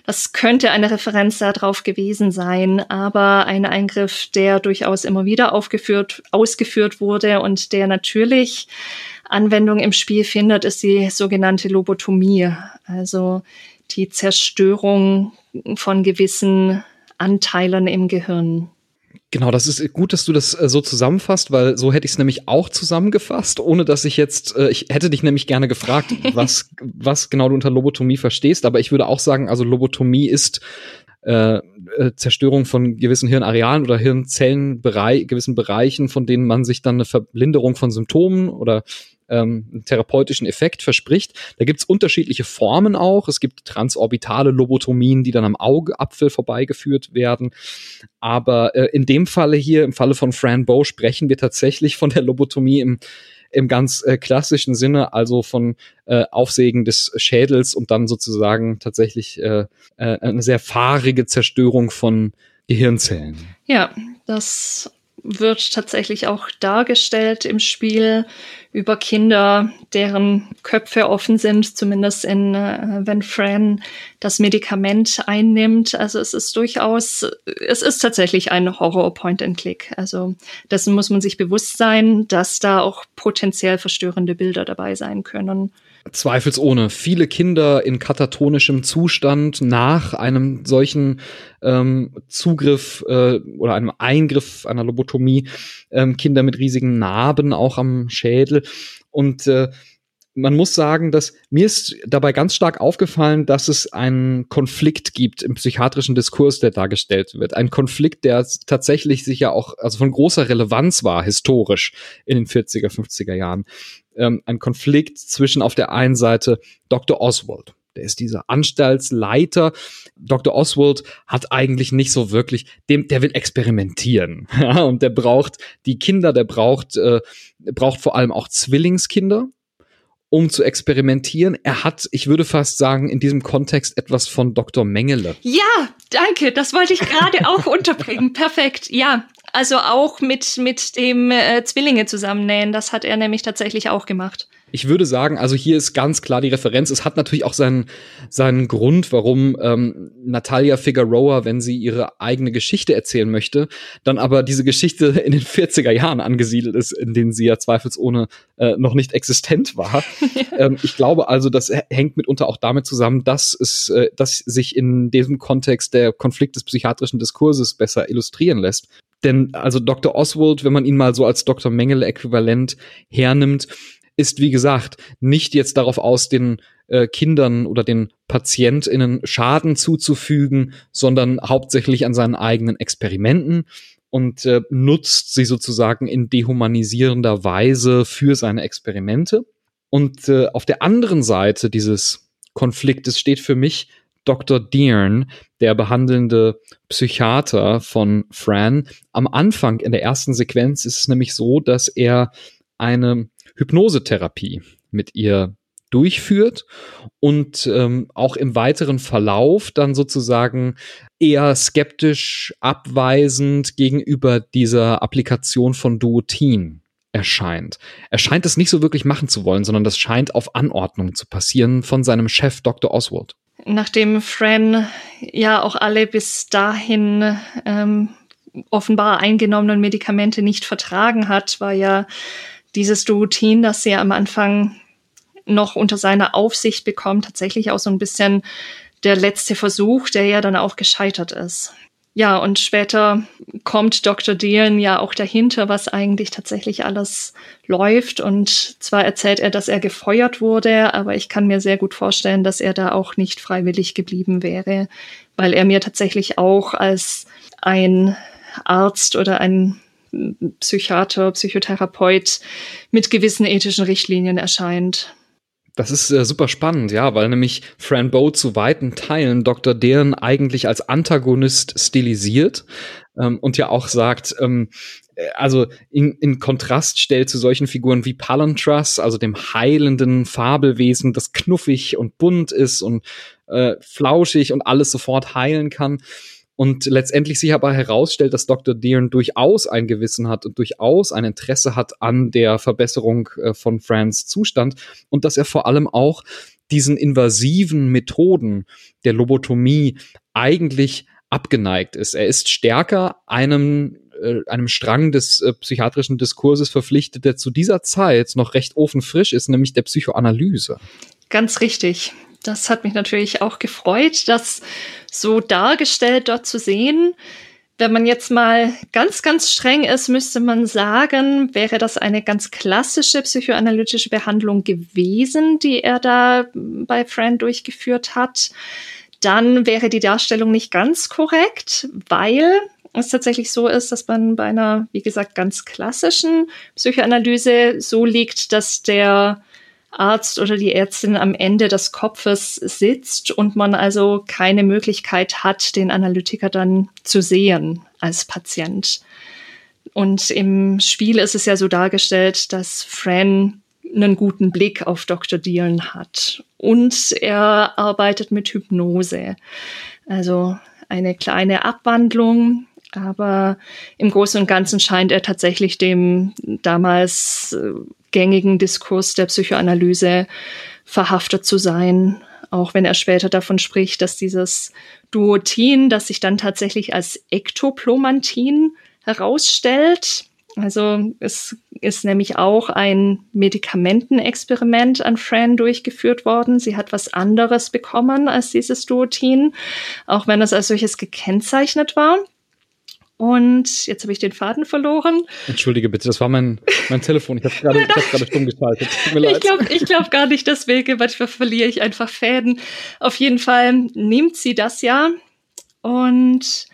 Das könnte eine Referenz darauf gewesen sein, aber ein Eingriff, der durchaus immer wieder aufgeführt, ausgeführt wurde und der natürlich Anwendung im Spiel findet, ist die sogenannte Lobotomie, also die Zerstörung von gewissen Anteilen im Gehirn. Genau, das ist gut, dass du das äh, so zusammenfasst, weil so hätte ich es nämlich auch zusammengefasst, ohne dass ich jetzt, äh, ich hätte dich nämlich gerne gefragt, was, was genau du unter Lobotomie verstehst, aber ich würde auch sagen, also Lobotomie ist äh, äh, Zerstörung von gewissen Hirnarealen oder Hirnzellen, gewissen Bereichen, von denen man sich dann eine Verblinderung von Symptomen oder ähm, therapeutischen Effekt verspricht. Da gibt's unterschiedliche Formen auch. Es gibt transorbitale Lobotomien, die dann am Augeapfel vorbeigeführt werden. Aber äh, in dem Falle hier, im Falle von Fran Bow, sprechen wir tatsächlich von der Lobotomie im im ganz äh, klassischen Sinne, also von äh, Aufsägen des Schädels und dann sozusagen tatsächlich äh, äh, eine sehr fahrige Zerstörung von Gehirnzellen. Ja, das wird tatsächlich auch dargestellt im Spiel über Kinder, deren Köpfe offen sind, zumindest in, äh, wenn Fran das Medikament einnimmt. Also es ist durchaus, es ist tatsächlich ein Horror-Point-and-Click. Also dessen muss man sich bewusst sein, dass da auch potenziell verstörende Bilder dabei sein können. Zweifelsohne. Viele Kinder in katatonischem Zustand nach einem solchen ähm, Zugriff äh, oder einem Eingriff einer Lobotomie, ähm, Kinder mit riesigen Narben auch am Schädel. Und äh, man muss sagen, dass mir ist dabei ganz stark aufgefallen, dass es einen Konflikt gibt im psychiatrischen Diskurs, der dargestellt wird. Ein Konflikt, der tatsächlich sicher auch also von großer Relevanz war, historisch in den 40er, 50er Jahren ähm, ein Konflikt zwischen auf der einen Seite Dr. Oswald. Der ist dieser Anstaltsleiter. Dr. Oswald hat eigentlich nicht so wirklich, dem, der will experimentieren. Ja, und der braucht die Kinder, der braucht, äh, braucht vor allem auch Zwillingskinder, um zu experimentieren. Er hat, ich würde fast sagen, in diesem Kontext etwas von Dr. Mengele. Ja, danke. Das wollte ich gerade auch unterbringen. Perfekt. Ja, also auch mit, mit dem äh, Zwillinge zusammennähen, das hat er nämlich tatsächlich auch gemacht. Ich würde sagen, also hier ist ganz klar die Referenz. Es hat natürlich auch seinen, seinen Grund, warum ähm, Natalia Figueroa, wenn sie ihre eigene Geschichte erzählen möchte, dann aber diese Geschichte in den 40er Jahren angesiedelt ist, in denen sie ja zweifelsohne äh, noch nicht existent war. ähm, ich glaube also, das hängt mitunter auch damit zusammen, dass es, äh, dass sich in diesem Kontext der Konflikt des psychiatrischen Diskurses besser illustrieren lässt. Denn also Dr. Oswald, wenn man ihn mal so als Dr. Mengele-Äquivalent hernimmt, ist, wie gesagt, nicht jetzt darauf aus, den äh, Kindern oder den PatientInnen Schaden zuzufügen, sondern hauptsächlich an seinen eigenen Experimenten und äh, nutzt sie sozusagen in dehumanisierender Weise für seine Experimente. Und äh, auf der anderen Seite dieses Konfliktes steht für mich Dr. Dearn, der behandelnde Psychiater von Fran. Am Anfang in der ersten Sequenz ist es nämlich so, dass er eine Hypnosetherapie mit ihr durchführt und ähm, auch im weiteren Verlauf dann sozusagen eher skeptisch abweisend gegenüber dieser Applikation von Duotin erscheint. Er scheint es nicht so wirklich machen zu wollen, sondern das scheint auf Anordnung zu passieren von seinem Chef Dr. Oswald. Nachdem Fran ja auch alle bis dahin ähm, offenbar eingenommenen Medikamente nicht vertragen hat, war ja dieses Duotin, das sie am Anfang noch unter seiner Aufsicht bekommt, tatsächlich auch so ein bisschen der letzte Versuch, der ja dann auch gescheitert ist. Ja, und später kommt Dr. Dean ja auch dahinter, was eigentlich tatsächlich alles läuft. Und zwar erzählt er, dass er gefeuert wurde, aber ich kann mir sehr gut vorstellen, dass er da auch nicht freiwillig geblieben wäre, weil er mir tatsächlich auch als ein Arzt oder ein Psychiater, Psychotherapeut mit gewissen ethischen Richtlinien erscheint. Das ist äh, super spannend, ja, weil nämlich Fran Bow zu weiten Teilen Dr. Deren eigentlich als Antagonist stilisiert ähm, und ja auch sagt, ähm, äh, also in, in Kontrast stellt zu solchen Figuren wie Palantras, also dem heilenden Fabelwesen, das knuffig und bunt ist und äh, flauschig und alles sofort heilen kann und letztendlich sich aber herausstellt, dass Dr. Dearn durchaus ein Gewissen hat und durchaus ein Interesse hat an der Verbesserung äh, von Frans Zustand und dass er vor allem auch diesen invasiven Methoden der Lobotomie eigentlich abgeneigt ist. Er ist stärker einem äh, einem Strang des äh, psychiatrischen Diskurses verpflichtet, der zu dieser Zeit noch recht ofenfrisch ist, nämlich der Psychoanalyse. Ganz richtig. Das hat mich natürlich auch gefreut, das so dargestellt dort zu sehen. Wenn man jetzt mal ganz, ganz streng ist, müsste man sagen, wäre das eine ganz klassische psychoanalytische Behandlung gewesen, die er da bei Fran durchgeführt hat. Dann wäre die Darstellung nicht ganz korrekt, weil es tatsächlich so ist, dass man bei einer, wie gesagt, ganz klassischen Psychoanalyse so liegt, dass der Arzt oder die Ärztin am Ende des Kopfes sitzt und man also keine Möglichkeit hat, den Analytiker dann zu sehen als Patient. Und im Spiel ist es ja so dargestellt, dass Fran einen guten Blick auf Dr. Dealen hat. Und er arbeitet mit Hypnose. Also eine kleine Abwandlung aber im Großen und Ganzen scheint er tatsächlich dem damals äh, gängigen Diskurs der Psychoanalyse verhaftet zu sein. Auch wenn er später davon spricht, dass dieses Duotin, das sich dann tatsächlich als Ektoplomantin herausstellt, also es ist nämlich auch ein Medikamentenexperiment an Fran durchgeführt worden. Sie hat was anderes bekommen als dieses Duotin, auch wenn es als solches gekennzeichnet war. Und jetzt habe ich den Faden verloren. Entschuldige bitte, das war mein, mein Telefon. Ich habe gerade hab stumm geschaltet. Tut mir leid. Ich glaube ich glaub gar nicht deswegen, manchmal verliere ich einfach Fäden. Auf jeden Fall nimmt sie das ja und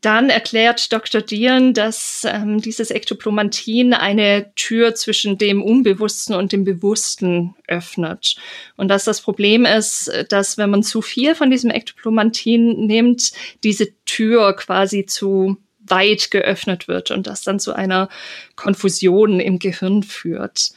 dann erklärt Dr. Dieren, dass ähm, dieses Ektoplomantin eine Tür zwischen dem Unbewussten und dem Bewussten öffnet. Und dass das Problem ist, dass wenn man zu viel von diesem Ektoplomantin nimmt, diese Tür quasi zu weit geöffnet wird und das dann zu einer Konfusion im Gehirn führt.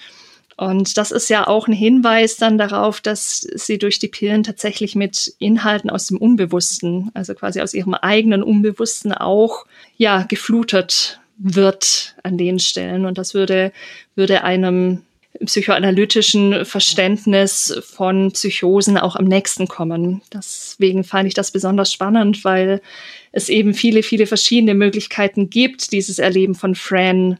Und das ist ja auch ein Hinweis dann darauf, dass sie durch die Pillen tatsächlich mit Inhalten aus dem Unbewussten, also quasi aus ihrem eigenen Unbewussten auch, ja, geflutet wird an den Stellen. Und das würde, würde einem psychoanalytischen Verständnis von Psychosen auch am nächsten kommen. Deswegen fand ich das besonders spannend, weil es eben viele, viele verschiedene Möglichkeiten gibt, dieses Erleben von Fran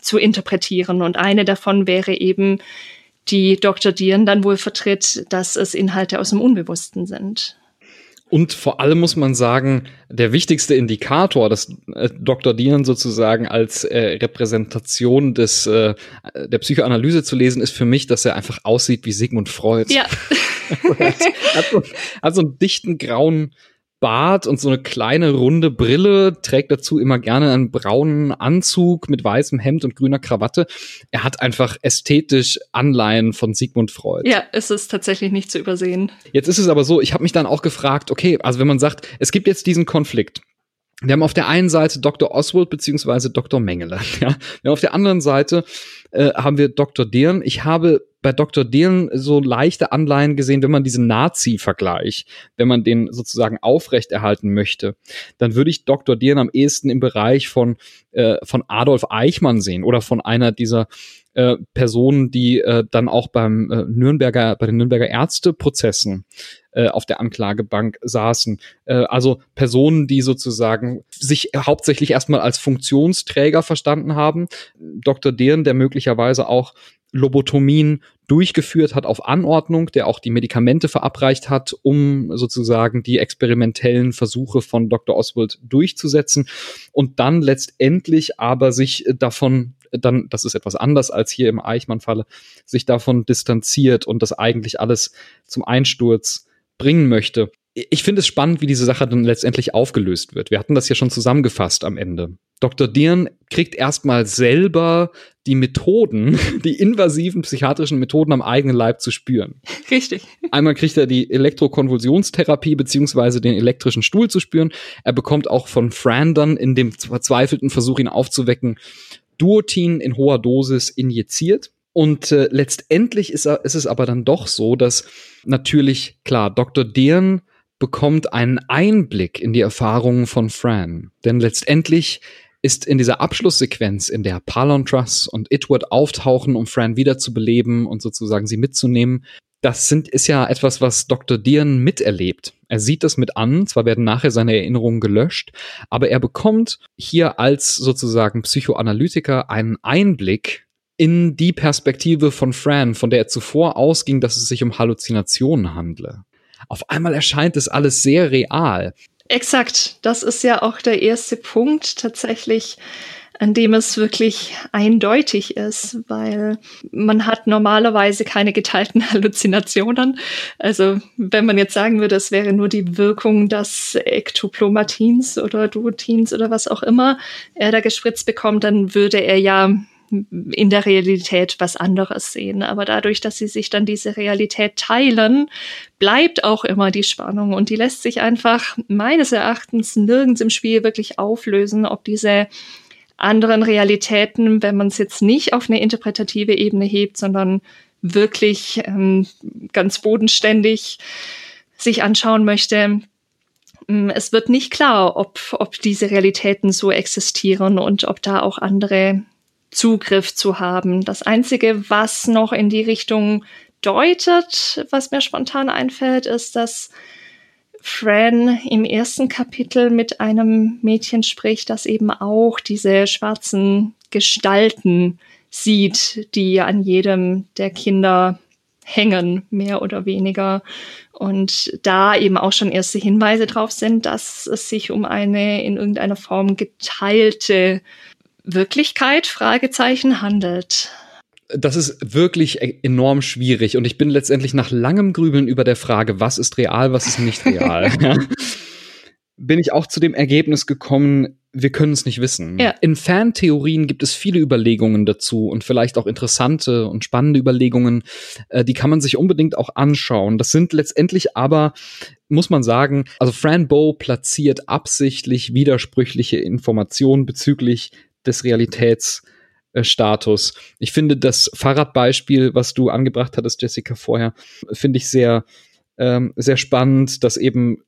zu interpretieren. Und eine davon wäre eben, die Dr. Dieren dann wohl vertritt, dass es Inhalte aus dem Unbewussten sind. Und vor allem muss man sagen, der wichtigste Indikator, dass äh, Dr. Dieren sozusagen als äh, Repräsentation des äh, der Psychoanalyse zu lesen, ist für mich, dass er einfach aussieht wie Sigmund Freud. Ja. hat, so, hat so einen dichten grauen Bart und so eine kleine runde Brille, trägt dazu immer gerne einen braunen Anzug mit weißem Hemd und grüner Krawatte. Er hat einfach ästhetisch Anleihen von Sigmund Freud. Ja, es ist tatsächlich nicht zu übersehen. Jetzt ist es aber so, ich habe mich dann auch gefragt, okay, also wenn man sagt, es gibt jetzt diesen Konflikt. Wir haben auf der einen Seite Dr. Oswald beziehungsweise Dr. Mengele. Ja? Wir haben auf der anderen Seite äh, haben wir Dr. Dern. Ich habe bei Dr. Dillon so leichte Anleihen gesehen, wenn man diesen Nazi-Vergleich, wenn man den sozusagen aufrechterhalten möchte, dann würde ich Dr. Dillon am ehesten im Bereich von, äh, von Adolf Eichmann sehen oder von einer dieser äh, Personen, die äh, dann auch beim äh, Nürnberger, bei den Nürnberger Ärzteprozessen äh, auf der Anklagebank saßen. Äh, also Personen, die sozusagen sich hauptsächlich erstmal als Funktionsträger verstanden haben. Dr. Dehn, der möglicherweise auch Lobotomien durchgeführt hat auf Anordnung, der auch die Medikamente verabreicht hat, um sozusagen die experimentellen Versuche von Dr. Oswald durchzusetzen und dann letztendlich aber sich davon dann, das ist etwas anders als hier im Eichmann-Falle, sich davon distanziert und das eigentlich alles zum Einsturz bringen möchte ich finde es spannend, wie diese Sache dann letztendlich aufgelöst wird. Wir hatten das ja schon zusammengefasst am Ende. Dr. Dirn kriegt erstmal selber die Methoden, die invasiven psychiatrischen Methoden am eigenen Leib zu spüren. Richtig. Einmal kriegt er die Elektrokonvulsionstherapie beziehungsweise den elektrischen Stuhl zu spüren. Er bekommt auch von Fran dann in dem verzweifelten Versuch, ihn aufzuwecken, Duotin in hoher Dosis injiziert. Und äh, letztendlich ist, ist es aber dann doch so, dass natürlich, klar, Dr. Dirn bekommt einen Einblick in die Erfahrungen von Fran. Denn letztendlich ist in dieser Abschlusssequenz, in der Palon Truss und Itward auftauchen, um Fran wiederzubeleben und sozusagen sie mitzunehmen, das sind, ist ja etwas, was Dr. Dean miterlebt. Er sieht das mit an, zwar werden nachher seine Erinnerungen gelöscht, aber er bekommt hier als sozusagen Psychoanalytiker einen Einblick in die Perspektive von Fran, von der er zuvor ausging, dass es sich um Halluzinationen handle. Auf einmal erscheint es alles sehr real. Exakt, das ist ja auch der erste Punkt tatsächlich, an dem es wirklich eindeutig ist, weil man hat normalerweise keine geteilten Halluzinationen. Also wenn man jetzt sagen würde, es wäre nur die Wirkung des Ektoplomatins oder Duotins oder was auch immer er da gespritzt bekommt, dann würde er ja in der Realität was anderes sehen. Aber dadurch, dass sie sich dann diese Realität teilen, bleibt auch immer die Spannung und die lässt sich einfach meines Erachtens nirgends im Spiel wirklich auflösen, ob diese anderen Realitäten, wenn man es jetzt nicht auf eine interpretative Ebene hebt, sondern wirklich ähm, ganz bodenständig sich anschauen möchte. Ähm, es wird nicht klar, ob, ob diese Realitäten so existieren und ob da auch andere Zugriff zu haben. Das Einzige, was noch in die Richtung deutet, was mir spontan einfällt, ist, dass Fran im ersten Kapitel mit einem Mädchen spricht, das eben auch diese schwarzen Gestalten sieht, die an jedem der Kinder hängen, mehr oder weniger. Und da eben auch schon erste Hinweise drauf sind, dass es sich um eine in irgendeiner Form geteilte Wirklichkeit, Fragezeichen, handelt das ist wirklich e-, enorm schwierig und ich bin letztendlich nach langem Grübeln über der Frage, was ist real, was ist nicht real, bin ich auch zu dem Ergebnis gekommen, wir können es nicht wissen. Ja. In Fantheorien gibt es viele Überlegungen dazu und vielleicht auch interessante und spannende Überlegungen, äh, die kann man sich unbedingt auch anschauen. Das sind letztendlich aber, muss man sagen, also Fran Bow platziert absichtlich widersprüchliche Informationen bezüglich des Realitäts äh, Status. Ich finde das Fahrradbeispiel, was du angebracht hattest, Jessica, vorher, finde ich sehr, ähm, sehr spannend, dass eben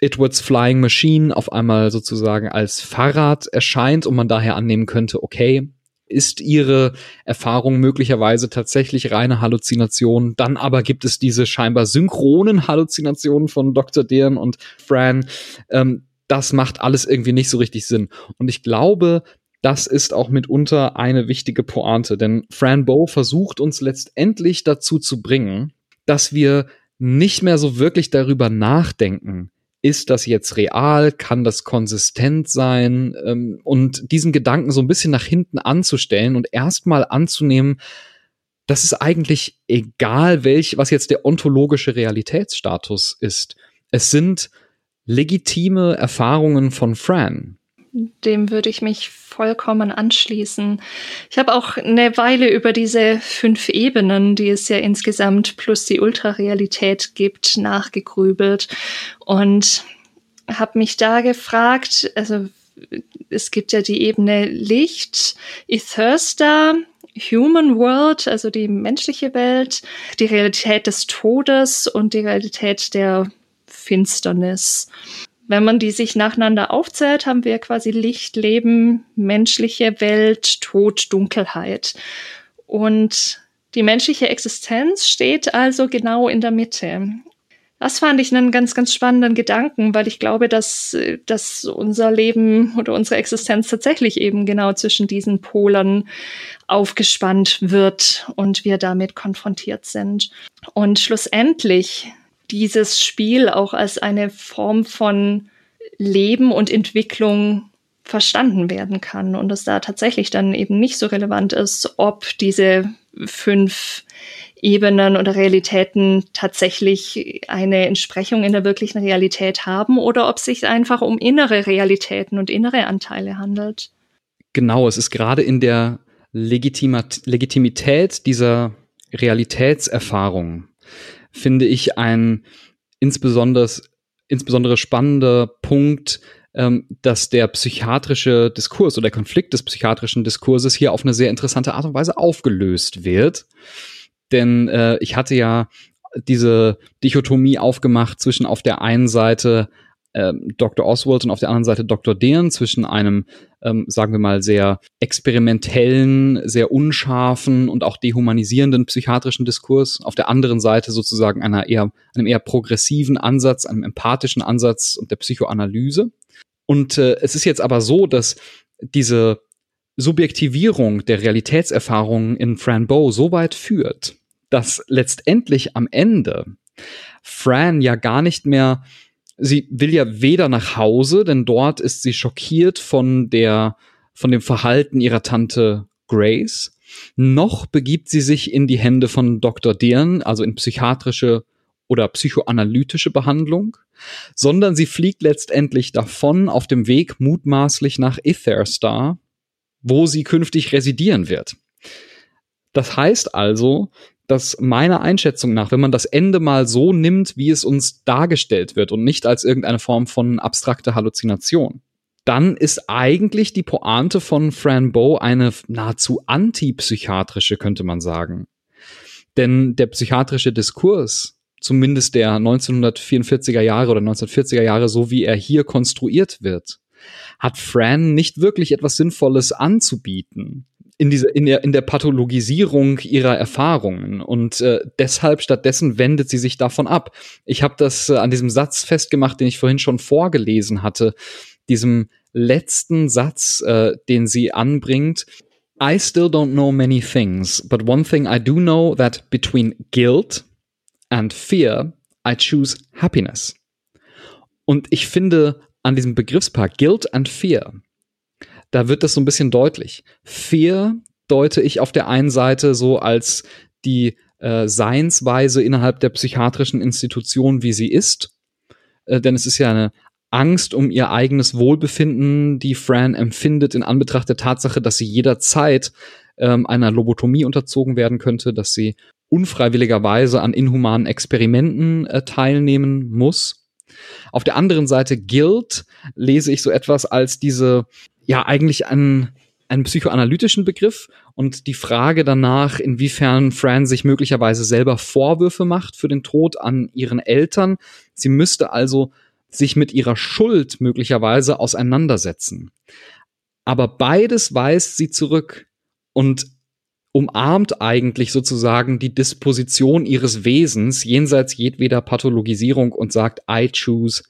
Edwards Flying Machine auf einmal sozusagen als Fahrrad erscheint und man daher annehmen könnte, okay, ist ihre Erfahrung möglicherweise tatsächlich reine Halluzination. Dann aber gibt es diese scheinbar synchronen Halluzinationen von Dr. Dean und Fran. Ähm, das macht alles irgendwie nicht so richtig Sinn. Und ich glaube, das ist auch mitunter eine wichtige Pointe, denn Fran Bow versucht uns letztendlich dazu zu bringen, dass wir nicht mehr so wirklich darüber nachdenken, ist das jetzt real, kann das konsistent sein ähm, und diesen Gedanken so ein bisschen nach hinten anzustellen und erstmal anzunehmen, dass es eigentlich egal, welch, was jetzt der ontologische Realitätsstatus ist. Es sind legitime Erfahrungen von Fran. Dem würde ich mich vollkommen anschließen. Ich habe auch eine Weile über diese fünf Ebenen, die es ja insgesamt plus die Ultrarealität gibt, nachgegrübelt und habe mich da gefragt, also es gibt ja die Ebene Licht, Ethersta, Human World, also die menschliche Welt, die Realität des Todes und die Realität der Finsternis. Wenn man die sich nacheinander aufzählt, haben wir quasi Licht, Leben, menschliche Welt, Tod, Dunkelheit. Und die menschliche Existenz steht also genau in der Mitte. Das fand ich einen ganz, ganz spannenden Gedanken, weil ich glaube, dass, dass unser Leben oder unsere Existenz tatsächlich eben genau zwischen diesen Polen aufgespannt wird und wir damit konfrontiert sind. Und schlussendlich dieses Spiel auch als eine Form von Leben und Entwicklung verstanden werden kann und es da tatsächlich dann eben nicht so relevant ist, ob diese fünf Ebenen oder Realitäten tatsächlich eine Entsprechung in der wirklichen Realität haben oder ob es sich einfach um innere Realitäten und innere Anteile handelt. Genau, es ist gerade in der Legitimat Legitimität dieser Realitätserfahrung finde ich ein insbesondere, insbesondere spannender Punkt, ähm, dass der psychiatrische Diskurs oder der Konflikt des psychiatrischen Diskurses hier auf eine sehr interessante Art und Weise aufgelöst wird. Denn äh, ich hatte ja diese Dichotomie aufgemacht zwischen auf der einen Seite äh, Dr. Oswald und auf der anderen Seite Dr. Dean, zwischen einem ähm, sagen wir mal, sehr experimentellen, sehr unscharfen und auch dehumanisierenden psychiatrischen Diskurs. Auf der anderen Seite sozusagen einer eher, einem eher progressiven Ansatz, einem empathischen Ansatz und der Psychoanalyse. Und äh, es ist jetzt aber so, dass diese Subjektivierung der Realitätserfahrungen in Fran Bow so weit führt, dass letztendlich am Ende Fran ja gar nicht mehr, sie will ja weder nach Hause, denn dort ist sie schockiert von der, von dem Verhalten ihrer Tante Grace, noch begibt sie sich in die Hände von Dr. Dean, also in psychiatrische oder psychoanalytische Behandlung, sondern sie fliegt letztendlich davon auf dem Weg mutmaßlich nach Itherstar, wo sie künftig residieren wird. Das heißt also, dass meiner Einschätzung nach, wenn man das Ende mal so nimmt, wie es uns dargestellt wird und nicht als irgendeine Form von abstrakter Halluzination, dann ist eigentlich die Pointe von Fran Bow eine nahezu antipsychiatrische, könnte man sagen. Denn der psychiatrische Diskurs, zumindest der 1944er Jahre oder 1940er Jahre, so wie er hier konstruiert wird, hat Fran nicht wirklich etwas Sinnvolles anzubieten in dieser in der in der Pathologisierung ihrer Erfahrungen und äh, deshalb stattdessen wendet sie sich davon ab. Ich habe das äh, an diesem Satz festgemacht, den ich vorhin schon vorgelesen hatte, diesem letzten Satz, äh, den sie anbringt. I still don't know many things, but one thing I do know that between guilt and fear I choose happiness. Und ich finde an diesem Begriffspaar Guilt and Fear da wird das so ein bisschen deutlich. Fear deute ich auf der einen Seite so als die äh, Seinsweise innerhalb der psychiatrischen Institution, wie sie ist. Äh, denn es ist ja eine Angst um ihr eigenes Wohlbefinden, die Fran empfindet in Anbetracht der Tatsache, dass sie jederzeit ähm, einer Lobotomie unterzogen werden könnte, dass sie unfreiwilligerweise an inhumanen Experimenten äh, teilnehmen muss. Auf der anderen Seite Guilt lese ich so etwas als diese ja eigentlich einen, einen psychoanalytischen Begriff und die Frage danach, inwiefern Fran sich möglicherweise selber Vorwürfe macht für den Tod an ihren Eltern. Sie müsste also sich mit ihrer Schuld möglicherweise auseinandersetzen. Aber beides weist sie zurück und umarmt eigentlich sozusagen die Disposition ihres Wesens jenseits jedweder Pathologisierung und sagt, I choose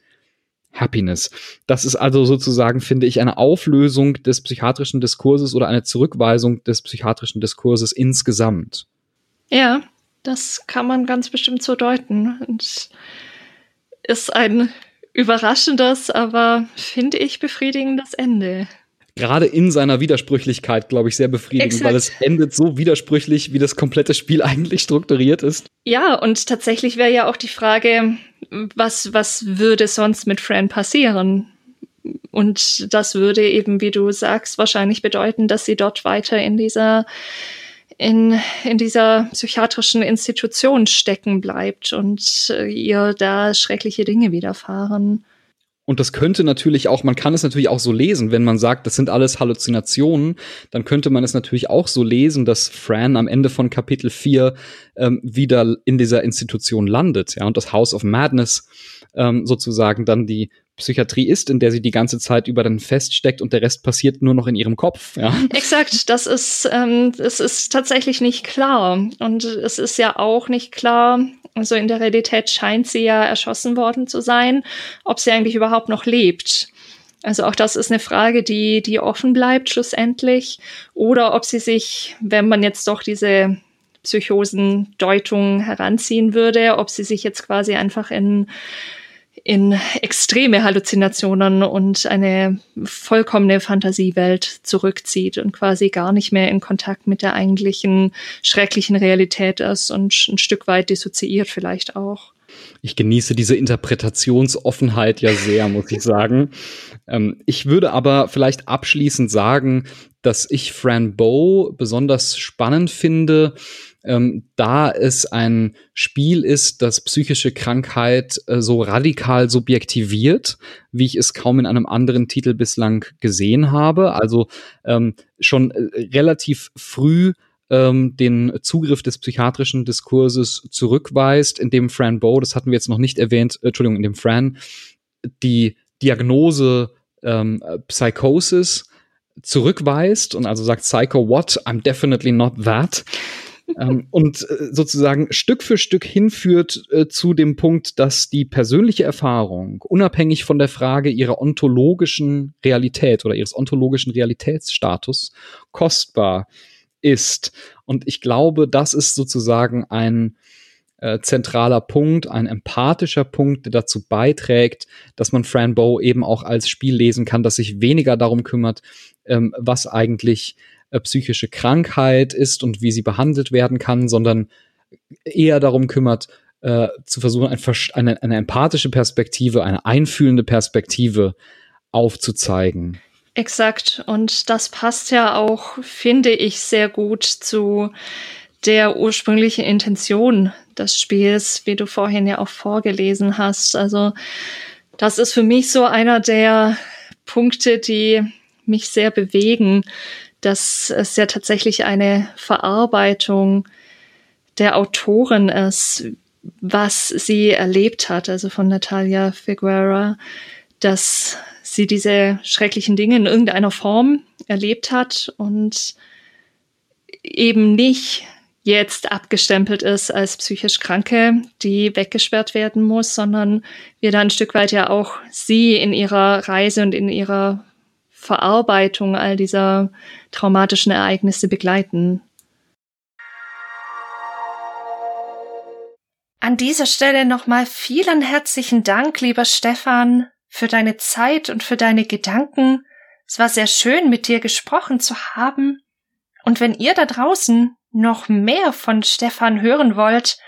Happiness. Das ist also sozusagen, finde ich, eine Auflösung des psychiatrischen Diskurses oder eine Zurückweisung des psychiatrischen Diskurses insgesamt. Ja, das kann man ganz bestimmt so deuten. Und ist ein überraschendes, aber finde ich befriedigendes Ende gerade in seiner Widersprüchlichkeit, glaube ich, sehr befriedigend, Exakt. weil es endet so widersprüchlich, wie das komplette Spiel eigentlich strukturiert ist. Ja, und tatsächlich wäre ja auch die Frage, was, was würde sonst mit Fran passieren? Und das würde eben, wie du sagst, wahrscheinlich bedeuten, dass sie dort weiter in dieser in, in dieser psychiatrischen Institution stecken bleibt und äh, ihr da schreckliche Dinge widerfahren. Und das könnte natürlich auch, man kann es natürlich auch so lesen, wenn man sagt, das sind alles Halluzinationen, dann könnte man es natürlich auch so lesen, dass Fran am Ende von Kapitel 4 ähm, wieder in dieser Institution landet, ja, und das House of Madness ähm, sozusagen dann die Psychiatrie ist, in der sie die ganze Zeit über dann feststeckt und der Rest passiert nur noch in ihrem Kopf. Ja. Exakt, das ist, ähm, das ist tatsächlich nicht klar. Und es ist ja auch nicht klar, also in der Realität scheint sie ja erschossen worden zu sein, ob sie eigentlich überhaupt noch lebt. Also auch das ist eine Frage, die, die offen bleibt schlussendlich. Oder ob sie sich, wenn man jetzt doch diese Psychosendeutung heranziehen würde, ob sie sich jetzt quasi einfach in in extreme Halluzinationen und eine vollkommene Fantasiewelt zurückzieht und quasi gar nicht mehr in Kontakt mit der eigentlichen schrecklichen Realität ist und ein Stück weit dissoziiert vielleicht auch. Ich genieße diese Interpretationsoffenheit ja sehr, muss ich sagen. Ähm, ich würde aber vielleicht abschließend sagen, dass ich Fran Bow besonders spannend finde, ähm, da es ein Spiel ist, das psychische Krankheit äh, so radikal subjektiviert, wie ich es kaum in einem anderen Titel bislang gesehen habe. Also ähm, schon äh, relativ früh ähm, den Zugriff des psychiatrischen Diskurses zurückweist, indem Fran Bow, das hatten wir jetzt noch nicht erwähnt, äh, Entschuldigung, indem Fran die Diagnose ähm, Psychosis zurückweist und also sagt Psycho what? I'm definitely not that. Ähm, und äh, sozusagen Stück für Stück hinführt äh, zu dem Punkt, dass die persönliche Erfahrung, unabhängig von der Frage ihrer ontologischen Realität oder ihres ontologischen Realitätsstatus, kostbar ist. Und ich glaube, das ist sozusagen ein äh, zentraler Punkt, ein empathischer Punkt, der dazu beiträgt, dass man Fran Bow eben auch als Spiel lesen kann, das sich weniger darum kümmert, ähm, was eigentlich psychische Krankheit ist und wie sie behandelt werden kann, sondern eher darum kümmert, äh, zu versuchen, ein, eine, eine empathische Perspektive, eine einfühlende Perspektive aufzuzeigen. Exakt. Und das passt ja auch, finde ich, sehr gut zu der ursprünglichen Intention des Spiels, wie du vorhin ja auch vorgelesen hast. Also das ist für mich so einer der Punkte, die mich sehr bewegen, dass es ja tatsächlich eine Verarbeitung der Autorin ist, was sie erlebt hat, also von Natalia Figuera, dass sie diese schrecklichen Dinge in irgendeiner Form erlebt hat und eben nicht jetzt abgestempelt ist als psychisch Kranke, die weggesperrt werden muss, sondern wir da ein Stück weit ja auch sie in ihrer Reise und in ihrer Verarbeitung all dieser traumatischen Ereignisse begleiten. An dieser Stelle nochmal vielen herzlichen Dank, lieber Stefan, für deine Zeit und für deine Gedanken. Es war sehr schön, mit dir gesprochen zu haben. Und wenn ihr da draußen noch mehr von Stefan hören wollt,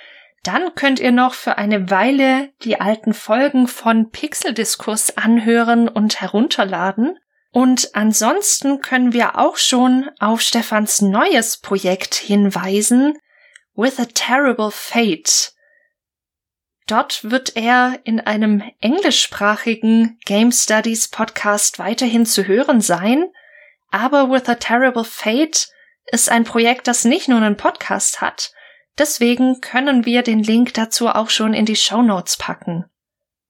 dann könnt ihr noch für eine Weile die alten Folgen von Pixeldiskurs anhören und herunterladen. Und ansonsten können wir auch schon auf Stefans neues Projekt hinweisen, With a Terrible Fate. Dort wird er in einem englischsprachigen Game Studies Podcast weiterhin zu hören sein, aber With a Terrible Fate ist ein Projekt, das nicht nur einen Podcast hat. Deswegen können wir den Link dazu auch schon in die Show Notes packen.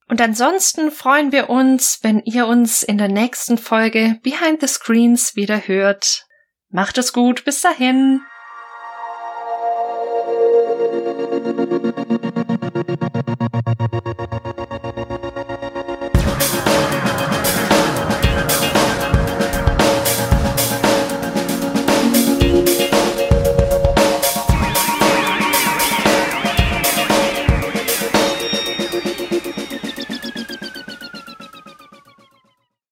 Und ansonsten freuen wir uns, wenn ihr uns in der nächsten Folge Behind the Screens wieder hört. Macht es gut, bis dahin.